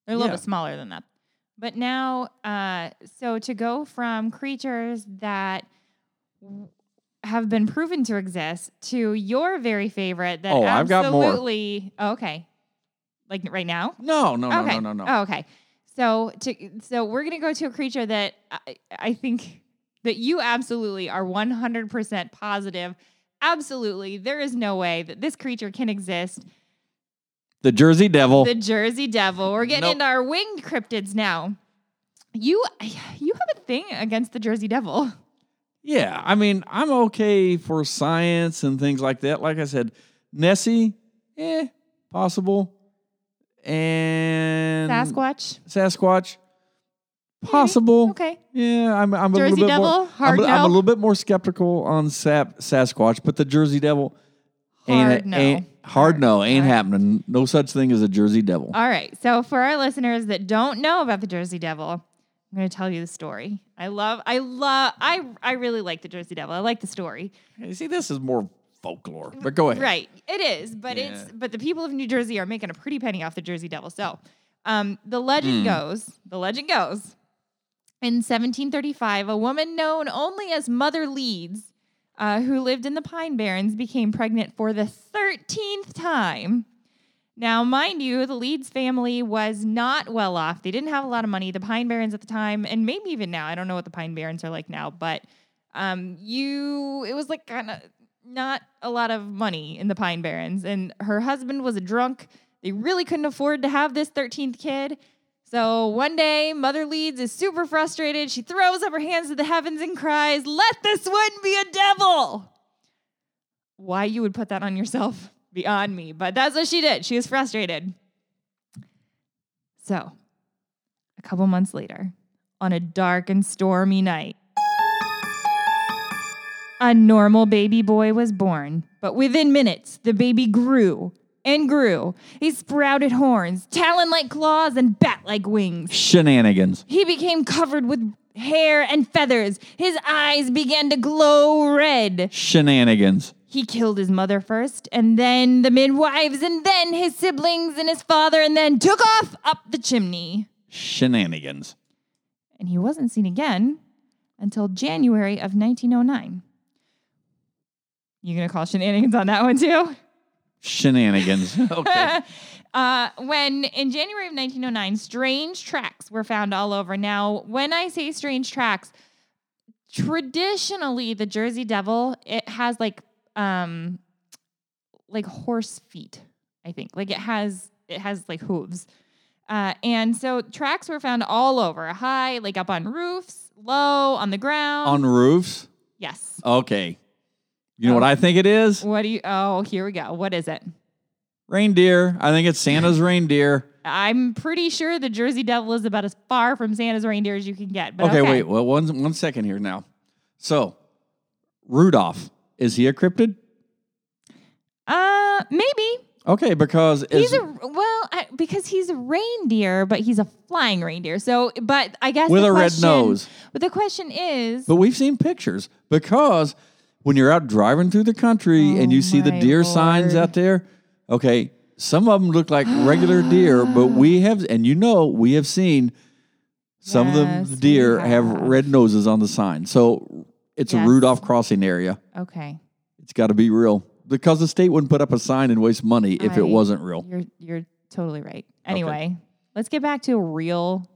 They're a little Yeah. bit smaller than that. But now, uh, so to go from creatures that w- have been proven to exist to your very favorite that Oh, I've got more. absolutely oh, okay, like right now. no, no, no, okay. no, no, no. Oh, okay. So to so we're gonna go to a creature that I, I think that you absolutely are one hundred percent positive. Absolutely, there is no way that this creature can exist. The Jersey Devil. The Jersey Devil. We're getting Nope. into our winged cryptids now. You you have a thing against the Jersey Devil. yeah, I mean, I'm okay for science and things like that. Like I said, Nessie, eh, possible, and Sasquatch. Sasquatch, possible. Okay. Yeah, I'm. I'm a little bit Devil, more. hard I'm, a- I'm a little bit more skeptical on Sap, Sasquatch, but the Jersey Devil Hard ain't, no. ain't hard, Hard- no ain't hard. happening. No such thing as a Jersey Devil. All right. So for our listeners that don't know about the Jersey Devil, I'm going to tell you the story. I love, I love, I, I really like the Jersey Devil. I like the story. You see, this is more folklore. But go ahead. Right. It is, but Yeah. it's, but the people of New Jersey are making a pretty penny off the Jersey Devil. So, um, the legend goes, the legend goes, in 1735, a woman known only as Mother Leeds, uh, who lived in the Pine Barrens, became pregnant for the 13th time. Now, mind you, the Leeds family was not well off. They didn't have a lot of money. The Pine Barrens at the time, and maybe even now, I don't know what the Pine Barrens are like now, but um, you, it was like kind of not a lot of money in the Pine Barrens. And her husband was a drunk. They really couldn't afford to have this 13th kid. So one day, Mother Leeds is super frustrated. She throws up her hands to the heavens and cries, Let this one be a devil. Why you would put that on yourself beyond me, but that's what she did. She was frustrated. So, a couple months later, on a dark and stormy night, a normal baby boy was born, but within minutes, the baby grew and grew. He sprouted horns, talon like claws, and bat like wings. Shenanigans. He became covered with hair and feathers. His eyes began to glow red. Shenanigans. He killed his mother first, and then the midwives, and then his siblings and his father, and then took off up the chimney. Shenanigans. And he wasn't seen again until January of 1909. You gonna call shenanigans on that one too? Shenanigans. Okay. uh, when in January of 1909, strange tracks were found all over. Now, when I say strange tracks, traditionally the Jersey Devil it has like um like horse feet. I think like it has it has like hooves. Uh, and so tracks were found all over, high, like up on roofs, low, on the ground. On roofs. yes. Okay. You know what I think it is? What do you? Oh, here we go. What is it? Reindeer. I think it's Santa's reindeer. I'm pretty sure the Jersey Devil is about as far from Santa's reindeer as you can get. But Okay, okay, wait. Well, one one second here now. So, Rudolph is he a cryptid? Uh, maybe Okay, because he's as- a well I, because he's a reindeer, but he's a flying reindeer. So, but I guess with a red nose. But the question is, But we've seen pictures because when you're out driving through the country and you Oh see the deer signs out there, okay, some of them look like regular deer, but we have, and you know, we have seen some of Yes, the deer have. have. red noses on the sign. So it's Yes. a Rudolph crossing area. okay, It's got to be real because the state wouldn't put up a sign and waste money if I- it wasn't real. you're you're totally right. Anyway, let's get back to real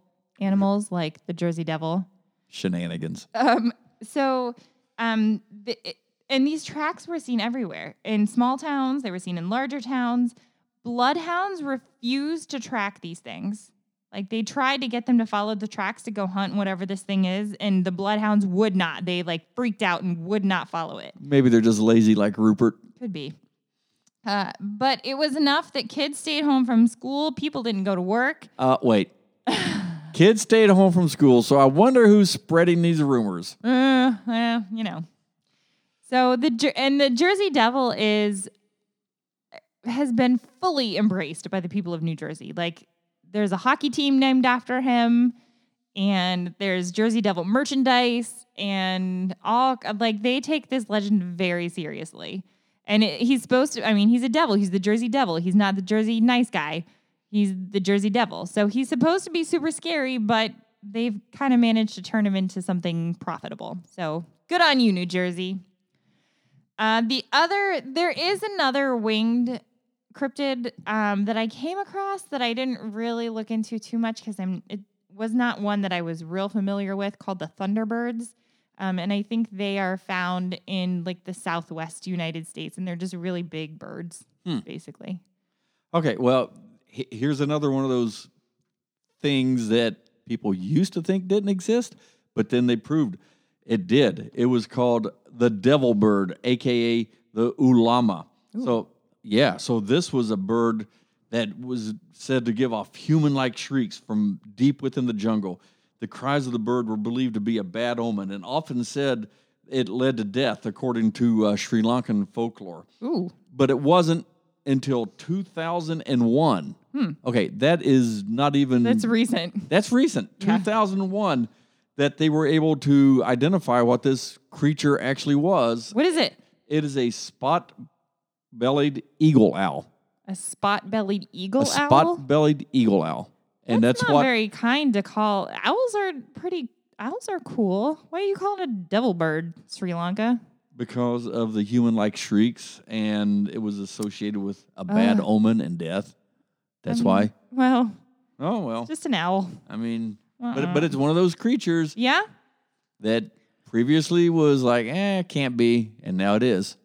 animals like the Jersey Devil. Shenanigans. Um, so, um, the, and these tracks were seen everywhere in small towns. They were seen in larger towns. Bloodhounds refused to track these things. Like they tried to get them to follow the tracks to go hunt whatever this thing is, and the bloodhounds would not. They like freaked out and would not follow it. Maybe they're just lazy like Rupert. Could be. Uh, but it was enough that kids stayed home from school. People didn't go to work. Uh, wait. Kids stayed home from school, so I wonder who's spreading these rumors. Uh, eh, you know. So the and the Jersey Devil is has been fully embraced by the people of New Jersey. Like there's a hockey team named after him and there's Jersey Devil merchandise and all like they take this legend very seriously. And it, he's supposed to I mean he's a devil, he's the Jersey Devil. He's not the Jersey nice guy. He's the Jersey Devil. So he's supposed to be super scary, but they've kind of managed to turn him into something profitable. So good on you, New Jersey. Uh, the other, there is another winged cryptid um, that I came across that I didn't really look into too much because I'm it was not one that I was real familiar with called the Thunderbirds. Um, and I think they are found in like the southwest United States, and they're just really big birds, basically. Okay, well, he- here's another one of those things that people used to think didn't exist, but then they proved it did. It was called the devil bird, aka the ulama. So, yeah, so this was a bird that was said to give off human like shrieks from deep within the jungle. The cries of the bird were believed to be a bad omen and often said it led to death, according to uh, Sri Lankan folklore Ooh, but it wasn't until 2001. Hmm. Okay, that is not even that's recent. that's recent. Yeah. 2001 that they were able to identify what this creature actually was. What is it? It is a spot-bellied eagle owl. A spot-bellied eagle a owl. spot-bellied eagle owl. And that's, not what very kind to call. Owls are pretty. Owls are cool. Why do you call it a devil bird, Sri Lanka? because of the human-like shrieks and it was associated with a bad Ugh. omen and death. That's mean, why. Well, Oh well. just an owl. I mean, Uh-uh. but but it's one of those creatures Yeah. that previously was like, eh, can't be, and now it is.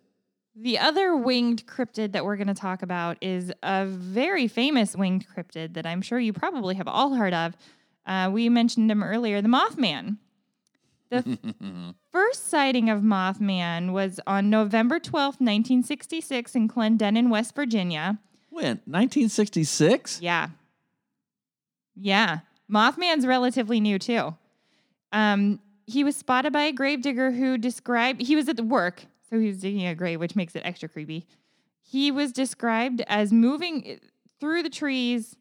The other winged cryptid that we're going to talk about is a very famous winged cryptid that I'm sure you probably have all heard of. Uh, we mentioned him earlier, the Mothman. The f- first sighting of Mothman was on November 12th, 1966, in Clendenin, West Virginia. When 1966? Yeah. Yeah. Mothman's relatively new too. Um, he was spotted by a gravedigger who described he was at the work, so he was digging a grave, which makes it extra creepy. he was described as moving through the trees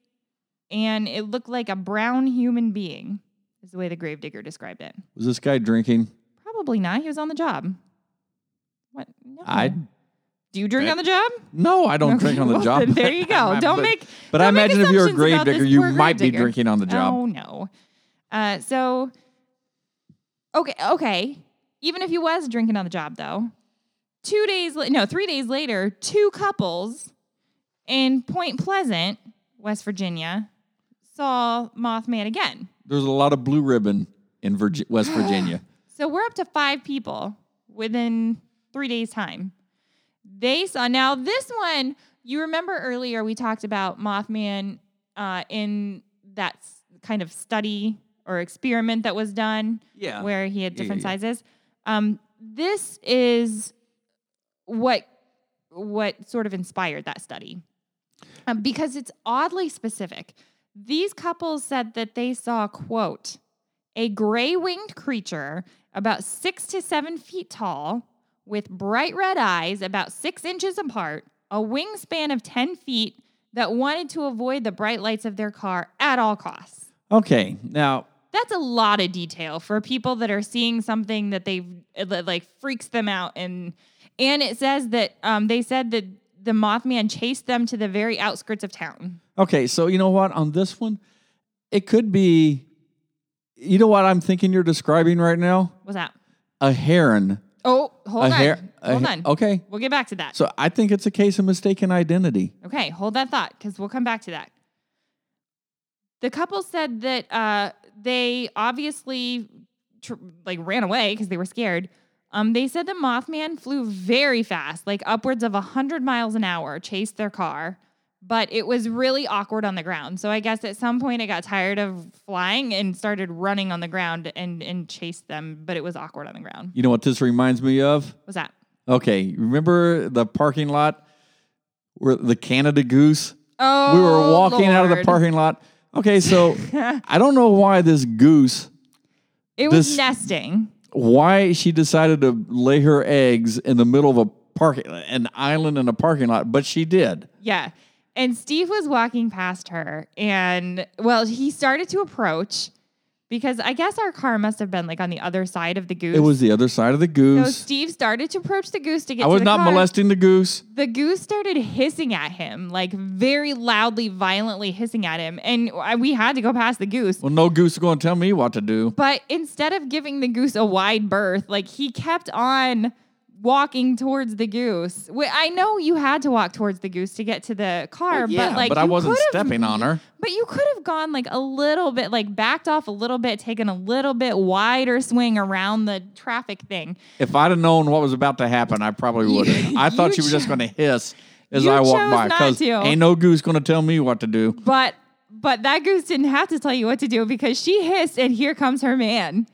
and it looked like a brown human being, is the way the gravedigger described it. Was this guy drinking? Probably not. He was on the job. What? No. I Do you drink on the job? no, I don't drink on the well, job. then there you go. Don't but, make. But I don't make imagine if you're a assumptions about grave digger, this you poor might be gravedigger. drinking on the job. Oh no. Uh, so, okay, okay. Even if he was drinking on the job, though, two days, la- no, three days later, two couples in Point Pleasant, West Virginia, saw Mothman again. There's a lot of blue ribbon in Virgi- West Virginia. So we're up to five people within three days' time. They saw now this one. You remember earlier we talked about Mothman uh, in that kind of study or experiment that was done, Yeah. where he had Yeah, different yeah. sizes. Um, this is what what sort of inspired that study um, because it's oddly specific. These couples said that they saw quote a gray winged creature about six to seven feet tall with bright red eyes about six inches apart, a wingspan of 10 feet that wanted to avoid the bright lights of their car at all costs. Okay. Now, That's a lot of detail for people that are seeing something that they that like freaks them out and and it says that um, they said that the Mothman chased them to the very outskirts of town. okay. So you know what? On this one, it could be. You know what I'm thinking you're describing right now? What's that? A heron. Oh, hold a on. a hold ha- on. Okay. We'll get back to that. So I think it's a case of mistaken identity. Okay, hold that thought because we'll come back to that. The couple said that uh, they obviously tr- like ran away because they were scared. Um, they said the Mothman flew very fast, like upwards of 100 miles an hour, chased their car, but it was really awkward on the ground. So I guess at some point it got tired of flying and started running on the ground and, and chased them, but it was awkward on the ground. You know what this reminds me of? What's that? Okay, remember the parking lot where the Canada Goose? Oh, we were walking out of the parking lot. Okay, so I don't know why this goose, It was this- nesting. why she decided to lay her eggs in the middle of a parking, an island in a parking lot, but she did. Yeah. And Steve was walking past her and well, he started to approach because I guess our car must have been like on the other side of the goose. It was the other side of the goose. so. Steve started to approach the goose to get I was not car. molesting the goose. The goose started hissing at him, like very loudly, violently hissing at him. And we had to go past the goose. Well, no goose is going to tell me what to do. But instead of giving the goose a wide berth, like he kept on walking towards the goose. I know you had to walk towards the goose to get to the car, Well, yeah, but like but I wasn't stepping on her. But you could have gone like a little bit, like backed off a little bit, taken a little bit wider swing around the traffic thing. If I'd have known what was about to happen, I probably would have. I thought you she was just going to hiss as you I walked by because ain't no goose going to tell me what to do. But but that goose didn't have to tell you what to do because she hissed, and here comes her man.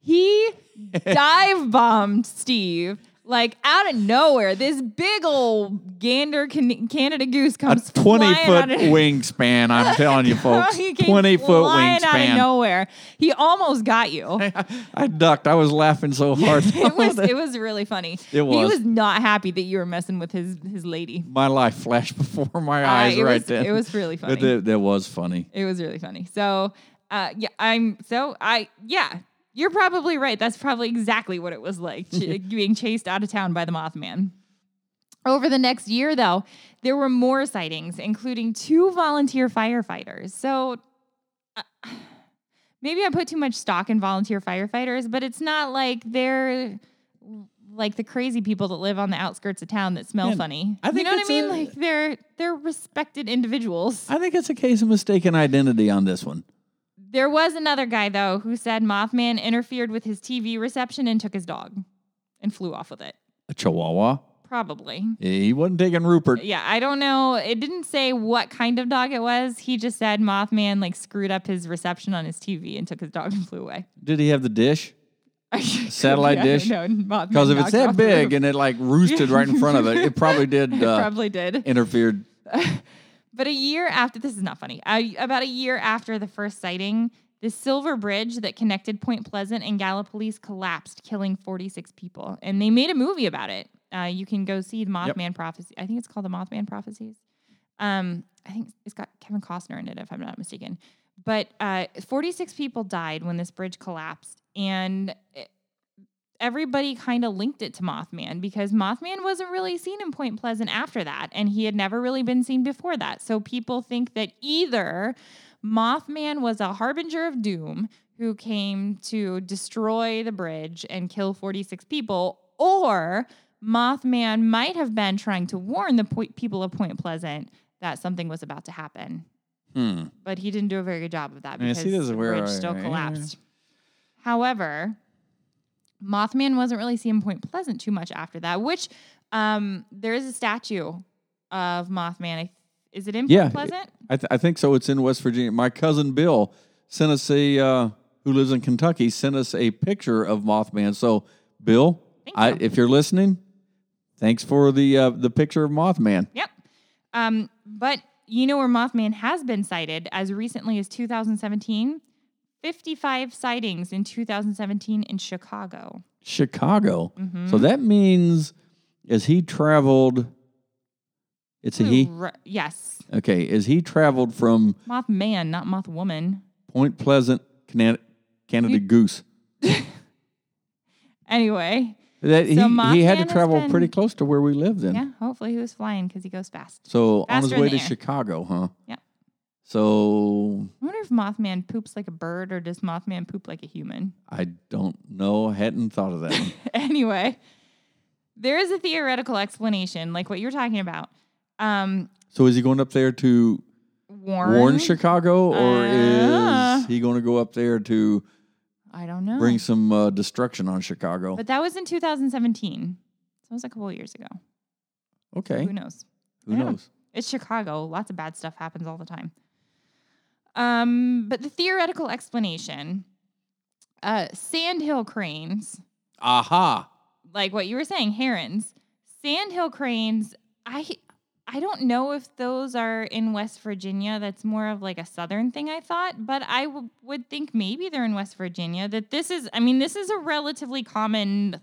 He dive bombed Steve. Like out of nowhere, this big old gander can- Canada goose A comes 20 flying foot of- wingspan, I'm telling you folks. 20 foot flying out of nowhere. He almost got you. I ducked. I was laughing so hard. it was it was really funny. It was. He was. not happy that you were messing with his his lady. My life flashed before my Uh, eyes right was then. it was really funny. That was funny. It was really funny. So, uh, yeah, I'm so I yeah, you're probably right. That's probably exactly what it was like ch- being chased out of town by the Mothman. Over the next year, though, there were more sightings, including two volunteer firefighters. So. Uh, Maybe I put too much stock in volunteer firefighters, but it's not like they're like the crazy people that live on the outskirts of town that smell Yeah, funny. I think you know what I mean? a- like they're they're respected individuals. I think it's a case of mistaken identity on this one. There was another guy though who said Mothman interfered with his TV reception and took his dog and flew off with it. A chihuahua. Probably. He wasn't taking Rupert. Yeah, I don't know. It didn't say what kind of dog it was. He just said Mothman like screwed up his reception on his TV and took his dog and flew away. Did he have the dish? Satellite dish? Because if it's that big and it like roosted right in front of it, it probably did it uh, probably did. interfered. But a year after, this is not funny. Uh, about a year after the first sighting, the silver bridge that connected Point Pleasant and Gallipolis collapsed, killing 46 people. And they made a movie about it. Uh, you can go see the Mothman prophecy. I think it's called the Mothman prophecies. Um, I think it's got Kevin Costner in it, if I'm not mistaken. But uh, 46 people died when this bridge collapsed, and it- everybody kind of linked it to Mothman because Mothman wasn't really seen in Point Pleasant after that, and he had never really been seen before that. So people think that either Mothman was a harbinger of doom who came to destroy the bridge and kill 46 people, or Mothman might have been trying to warn the po- people of Point Pleasant that something was about to happen. Hmm. But he didn't do a very good job of that because see, this the bridge still collapsed. However, Mothman wasn't really seen in Point Pleasant too much after that, which um, there is a statue of Mothman. Is it in Yeah, Point Pleasant? I, th- I think so. It's in West Virginia. My cousin Bill sent us a, uh, who lives in Kentucky, sent us a picture of Mothman. So, Bill, I, if you're listening, thanks for the uh, the picture of Mothman. Yep. Um, but you know where Mothman has been sighted as recently as 2017? 55 sightings in 2017 in Chicago. Chicago. Mm-hmm. So that means, as he traveled, it's a he. Yes. Okay, as he traveled from Mothman, not Mothwoman. Point Pleasant, Canada, Canada You- Goose. Anyway, That he, he had to travel been- pretty close to where we lived then. yeah, hopefully he was flying because he goes fast. So on his way to air. Chicago, huh? Yep. So I wonder if Mothman poops like a bird or does Mothman poop like a human? I don't know. Hadn't thought of that. anyway, there is a theoretical explanation, like what you're talking about. Um, so is he going up there to warn, warn Chicago, or Uh. is he going to go up there to I don't know. bring some uh, destruction on Chicago? But that was in 2017. So it was a couple of years ago. okay, Who knows? who don't know. knows? It's Chicago. Lots of bad stuff happens all the time. Um, but the theoretical explanation, uh, sandhill cranes, Aha! like what you were saying, herons, sandhill cranes. I I don't know if those are in West Virginia. That's more of like a southern thing. I thought, but I w- would think maybe they're in West Virginia. That this is. I mean, this is a relatively common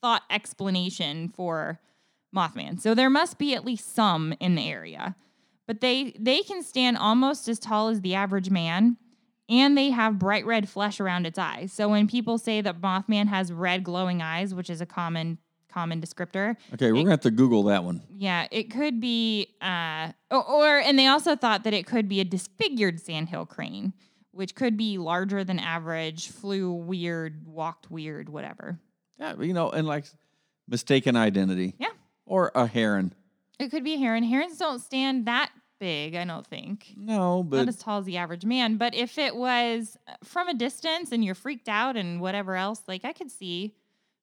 thought explanation for Mothman. So there must be at least some in the area. But they they can stand almost as tall as the average man and they have bright red flesh around its eyes. So when people say that Mothman has red glowing eyes, which is a common common descriptor, Okay, we're gonna have to Google that one. yeah, it could be uh or, or and they also thought that it could be a disfigured sandhill crane, which could be larger than average, flew weird, walked weird, whatever. Yeah, you know, and like mistaken identity. Yeah. Or a heron. It could be a heron. Herons don't stand that big, I don't think. No, but Not as tall as the average man. But if it was uh, from a distance and you're freaked out and whatever else, like I could see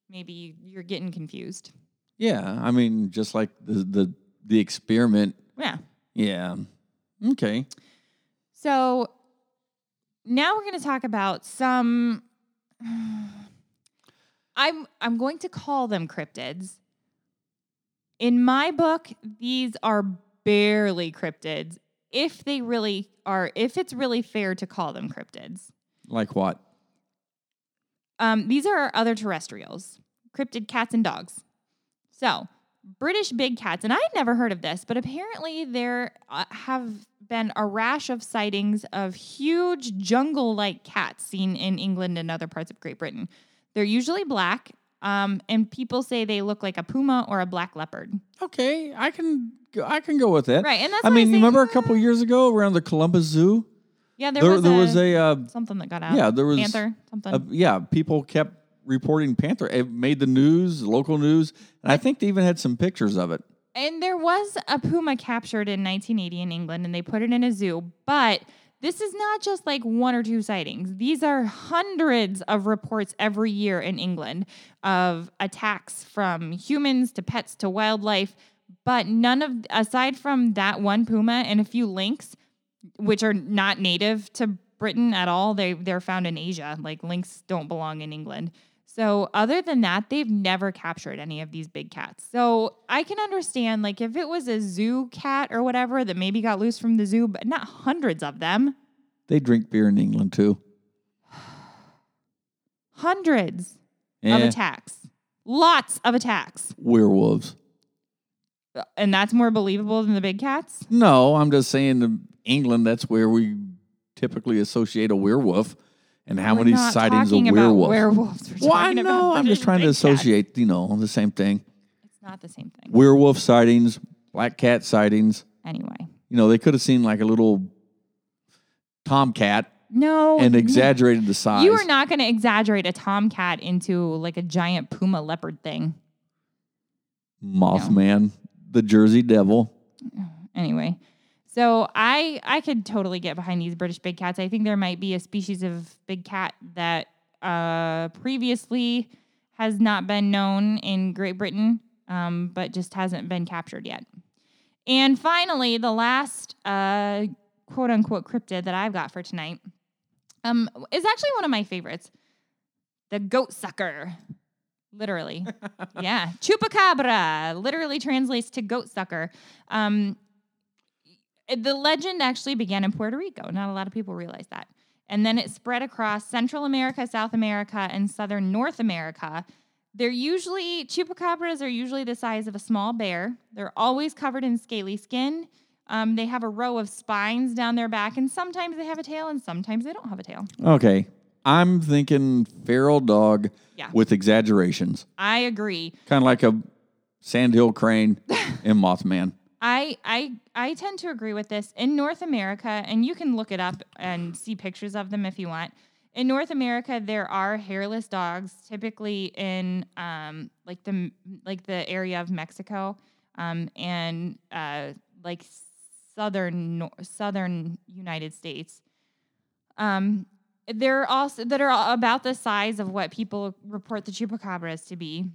maybe you're getting confused. yeah, I mean, just like the the the experiment. Yeah. Yeah. Okay. So now we're going to talk about some. I'm I'm going to call them cryptids. In my book, these are barely cryptids. If they really are, if it's really fair to call them cryptids. Like what? Um, these are our other terrestrials, cryptid cats and dogs. So, British big cats, and I had never heard of this, but apparently there uh, have been a rash of sightings of huge jungle like cats seen in England and other parts of Great Britain. They're usually black, um, and people say they look like a puma or a black leopard. Okay, I can go, I can go with that. Right, and that's I mean, say, you remember a couple years ago around the Columbus Zoo? Yeah, there, There, was, there a, was a, uh, something that got out. yeah, there was panther, something. uh, yeah, people kept reporting panther. It made the news, local news, and I think they even had some pictures of it. And there was a puma captured in 1980 in England, and they put it in a zoo. But this is not just like one or two sightings. These are hundreds of reports every year in England of attacks from humans to pets to wildlife. But none of, aside from that one puma and a few lynx, which are not native to Britain at all, they, they're found in Asia. Like lynx don't belong in England. So other than that, they've never captured any of these big cats. So I can understand like if it was a zoo cat or whatever that maybe got loose from the zoo, but not hundreds of them. They drink beer in England too. Hundreds Yeah. of attacks. Lots of attacks. Werewolves. Uh, and that's more believable than the big cats? No, I'm just saying in England, that's where we typically associate a werewolf. And how We're many not sightings of talking about werewolf? werewolves. We're Well, I talking know. I'm just trying to big cats. associate, you know, the same thing. It's not the same thing. Werewolf sightings, black cat sightings. Anyway. You know, they could have seen like a little tomcat No. and exaggerated the size. You are not going to exaggerate a tomcat into like a giant puma leopard thing. Mothman, the Jersey Devil. Anyway, so I I could totally get behind these British big cats. I think there might be a species of big cat that uh, previously has not been known in Great Britain, um, but just hasn't been captured yet. And finally, the last uh, quote unquote cryptid that I've got for tonight um, is actually one of my favorites the goat sucker. Literally. yeah. Chupacabra literally translates to goat sucker. Um, the legend actually began in Puerto Rico. Not a lot of people realize that. And then it spread across Central America, South America, and Southern North America. They're usually, chupacabras are usually the size of a small bear. They're always covered in scaly skin. Um, they have a row of spines down their back, and sometimes they have a tail, and sometimes they don't have a tail. Okay. I'm thinking feral dog Yeah. with exaggerations. I agree. Kind of like a sandhill crane in Mothman. I I I tend to agree with this. In North America, and you can look it up and see pictures of them if you want. In North America, there are hairless dogs, typically in um, like the like the area of Mexico, um, and uh, like southern southern United States. Um, they're also that are about the size of what people report the chupacabras to be.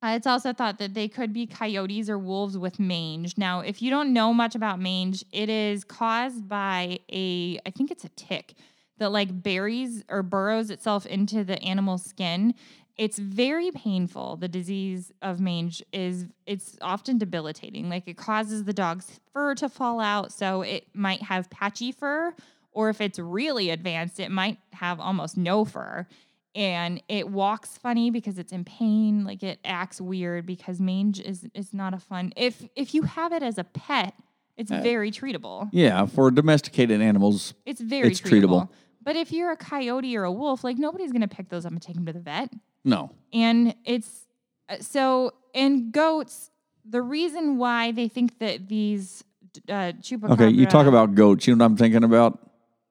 Uh, it's also thought that they could be coyotes or wolves with mange. Now, if you don't know much about mange, it is caused by a, I think it's a tick that like buries or burrows itself into the animal's skin. It's very painful. The disease of mange is it's often debilitating. Like it causes the dog's fur to fall out, so it might have patchy fur, or if it's really advanced, it might have almost no fur and it walks funny because it's in pain like it acts weird because mange is is not a fun if if you have it as a pet it's Uh, very treatable Yeah, for domesticated animals. it's very it's treatable. treatable. but if you're a coyote or a wolf like nobody's to pick those up and take them to the vet No. and it's uh, so in goats the reason why they think that these uh chupacabra Okay, you talk about goats. You know what I'm thinking about?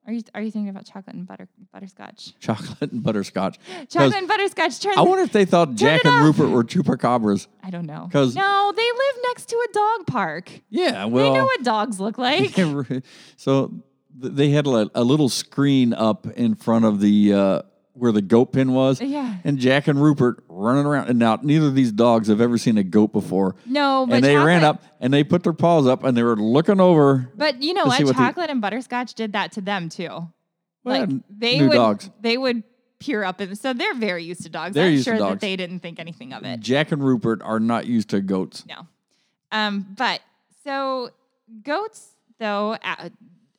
Are you are you thinking about chocolate and butter butterscotch Chocolate and butterscotch. chocolate and butterscotch turn I wonder if they thought Jack and off. Rupert were chupacabras. I don't know. 'Cause- no, they live next to a dog park. Yeah, well, they know what dogs look like. so they had a, a little screen up in front of the uh, where the goat pen was. Yeah. And Jack and Rupert running around. And now neither of these dogs have ever seen a goat before. no, but and they ran up and they put their paws up and they were looking over. But you know to what? what the- Chocolate and butterscotch did that to them too. Well, Like they would, dogs. they would peer up, and so they're very used to dogs. They're I'm used to sure that dogs. they didn't think anything of it. Jack and Rupert are not used to goats. No. Um, but so goats, though,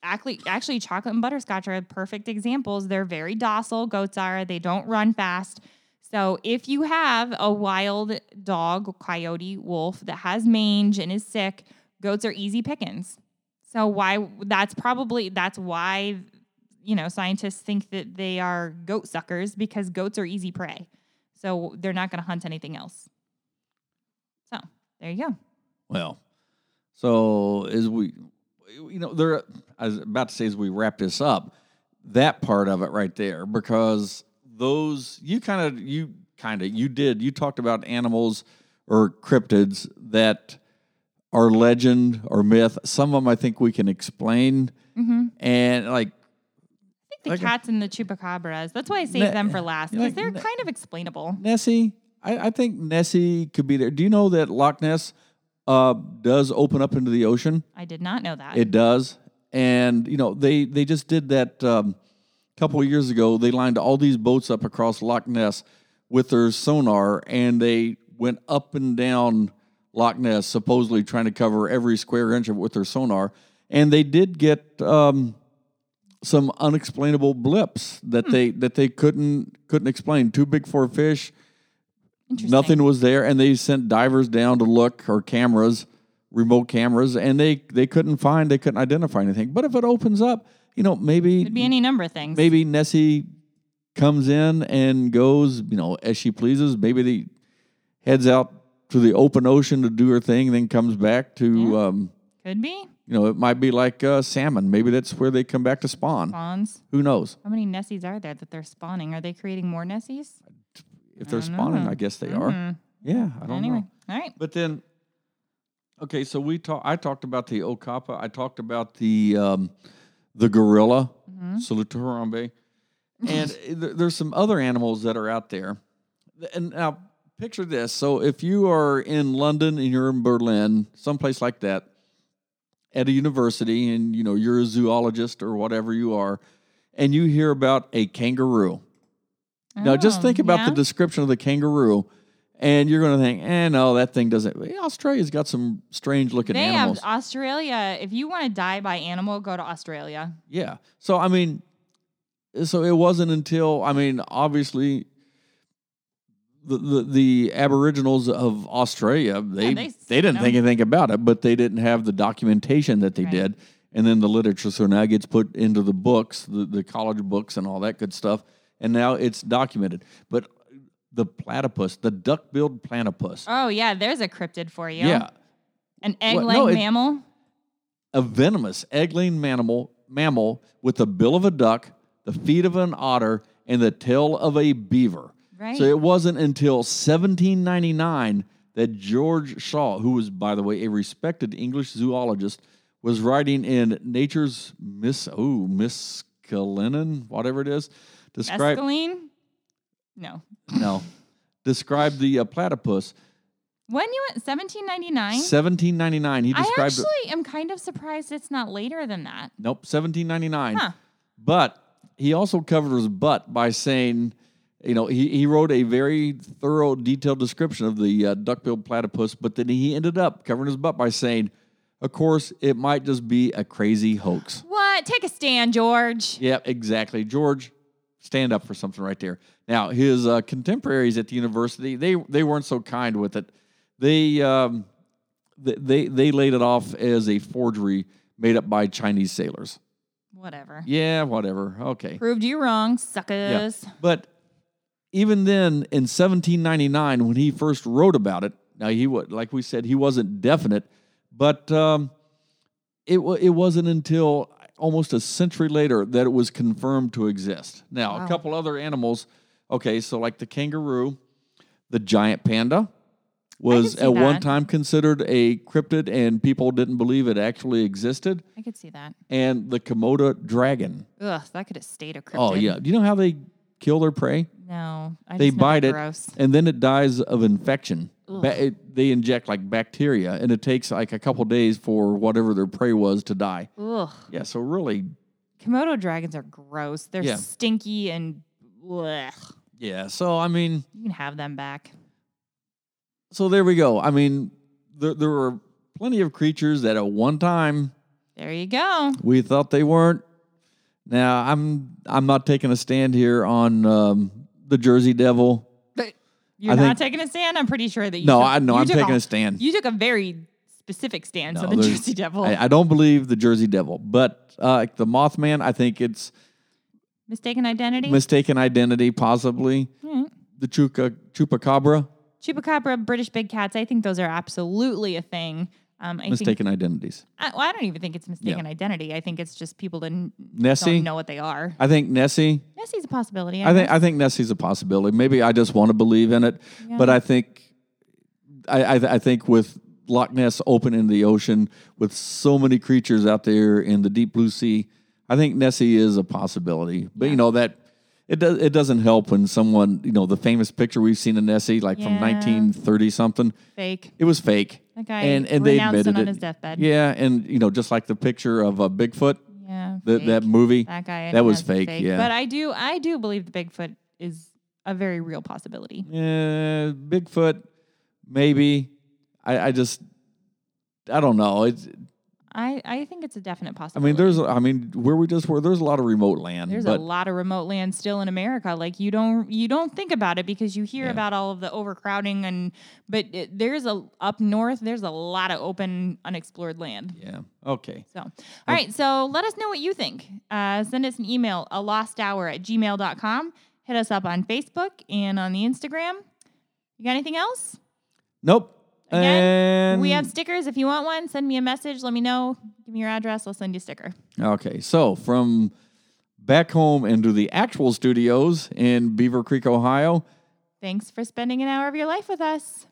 actually, actually, chocolate and butterscotch are perfect examples. They're very docile. Goats are. They don't run fast. So if you have a wild dog, coyote, wolf that has mange and is sick, goats are easy pickings. So why? That's probably that's why you know scientists think that they are goat suckers because goats are easy prey. So they're not going to hunt anything else. So there you go. Well, so as we, you know, there. I was about to say as we wrap this up, that part of it right there, because those you kind of you kind of you did you talked about animals or cryptids that are legend or myth. Some of them I think we can explain, Mm-hmm. and like I think the Like a- cats and the chupacabras. That's why I saved Ne- them for last because like they're ne- kind of explainable. Nessie. I, I think Nessie could be there. Do you know that Loch Ness uh, does open up into the ocean? I did not know that. It does, and you know they they just did that um, a couple of years ago. They lined all these boats up across Loch Ness with their sonar, and they went up and down Loch Ness, supposedly trying to cover every square inch of it with their sonar. And they did get um, some unexplainable blips that they that they couldn't couldn't explain. Too big for a fish. Nothing was there, and they sent divers down to look or cameras, remote cameras, and they they couldn't find, they couldn't identify anything. But if it opens up, you know, maybe Could be any number of things. maybe Nessie comes in and goes, you know, as she pleases. Maybe the heads out to the open ocean to do her thing, then comes back to, um, Could be. you know, it might be like uh, salmon. Maybe that's where they come back to spawn. Spawns. Who knows? How many Nessies are there that they're spawning? Are they creating more Nessies? If they're I spawning, know. I guess they are. Mhm. Yeah, I don't know. Anyway, know. all right. But then, okay, so we talk. I talked about the okapa. I talked about the um, the gorilla, Mm-hmm. Salutarambe, and th- there's some other animals that are out there. And now, picture this: so if you are in London and you're in Berlin, someplace like that, at a university, and you know you're a zoologist or whatever you are, and you hear about a kangaroo. Now, just Oh, think about the description of the kangaroo, and you're going to think, eh, no, that thing doesn't. Australia's got some strange looking They animals. have Australia. If you want to die by animal, go to Australia. yeah. So, I mean, so it wasn't until, I mean, obviously, the, the, the Aboriginals of Australia, they, they they, didn't think anything about it, but they didn't have the documentation that they Right. did. And then the literature, so now it gets put into the books, the, the college books, and all that good stuff. And now it's documented. But the platypus, the duck-billed platypus, Oh yeah, there's a cryptid for you. yeah, An egg-laying No, it- mammal. a venomous egg-laying mammal, mammal with the bill of a duck, the feet of an otter, and the tail of a beaver. Right. So it wasn't until 1799 that George Shaw, who was, by the way, a respected English zoologist, was writing in Nature's Miss oh Miss Miscellany, whatever it is, describe Escaline? No. no, describe the uh, platypus. When you went 1799? 1799. He I described it. actually am kind of surprised it's not later than that. Nope, 1799. Huh. But he also covered his butt by saying, you know, he, he wrote a very thorough, detailed description of the uh, duck-billed platypus, but then he ended up covering his butt by saying, of course, it might just be a crazy hoax. What? Take a stand, George. Yeah, exactly. George, stand up for something right there. Now, his uh, contemporaries at the university, they they weren't so kind with it. They um, they they laid it off as a forgery made up by Chinese sailors. Whatever. Yeah, whatever. Okay. Proved you wrong, suckers. Yeah. But even then, in 1799, when he first wrote about it, now he was like we said, he wasn't definite, but um, it it wasn't until almost a century later that it was confirmed to exist. Now, Wow. a couple other animals. Okay, so like the kangaroo, the giant panda was at one time considered a cryptid, and people didn't believe it actually existed. I could see that. And the Komodo dragon. Ugh, that could have stayed a oh, cryptid. Oh yeah, do you know how they kill their prey? No, I they bite it Gross. and then it dies of infection. Ba- it- they inject like bacteria and it takes like a couple days for whatever their prey was to die. Ugh. Yeah, so really, Komodo dragons are gross. They're Yeah. stinky and ugh. yeah. So I mean, You can have them back. so there we go. I mean, there there were plenty of creatures that at one time There you go. we thought they weren't. Now I'm I'm not taking a stand here on um, the Jersey Devil. You're I not think- taking a stand. I'm pretty sure that you. No, took- I know you I'm took taking a stand. You took a very specific stance No, on the there's- Jersey Devil. I, I don't believe the Jersey Devil, but uh, the Mothman, I think it's Mistaken identity. mistaken identity, possibly. Mm. The chuka, chupacabra, Chupacabra, British big cats. I think those are absolutely a thing. Um, I mistaken identities. I, well, I don't even think it's mistaken identity. I think it's just people didn't Nessie, don't know what they are. I think Nessie. Nessie's a possibility. I think guess. I think Nessie's a possibility. Maybe I just want to believe in it, but I think I, I I think with Loch Ness open in the ocean, with so many creatures out there in the deep blue sea, I think Nessie is a possibility. But you know that it does it doesn't help when someone you know the famous picture we've seen of Nessie like from 1930 something. fake. It was fake. That guy and and they admitted it on his deathbed. Yeah, and you know just like the picture of uh, Bigfoot, Yeah, the, fake. that movie. that guy. that was fake, yeah. But I do, I do believe the Bigfoot is a very real possibility. Yeah, Bigfoot, maybe. I, I just, I don't know. It's I, I think it's a definite I possibility. mean, there's, I mean, where we just were, there's a lot of remote land. There's but a lot of remote land still in America. Like you don't you don't think about it because you hear Yeah. about all of the overcrowding and but it, there's a up north there's a lot of open unexplored land. yeah, okay. So, all right. So let us know what you think. Uh, send us an email, a lost hour at gmail.com. Hit us up on Facebook and on the Instagram. You got anything else? Nope. Again, and we have stickers. If you want one, send me a message. Let me know. Give me your address. I'll send you a sticker. Okay, so from back home into the actual studios in Beaver Creek, Ohio. Thanks for spending an hour of your life with us.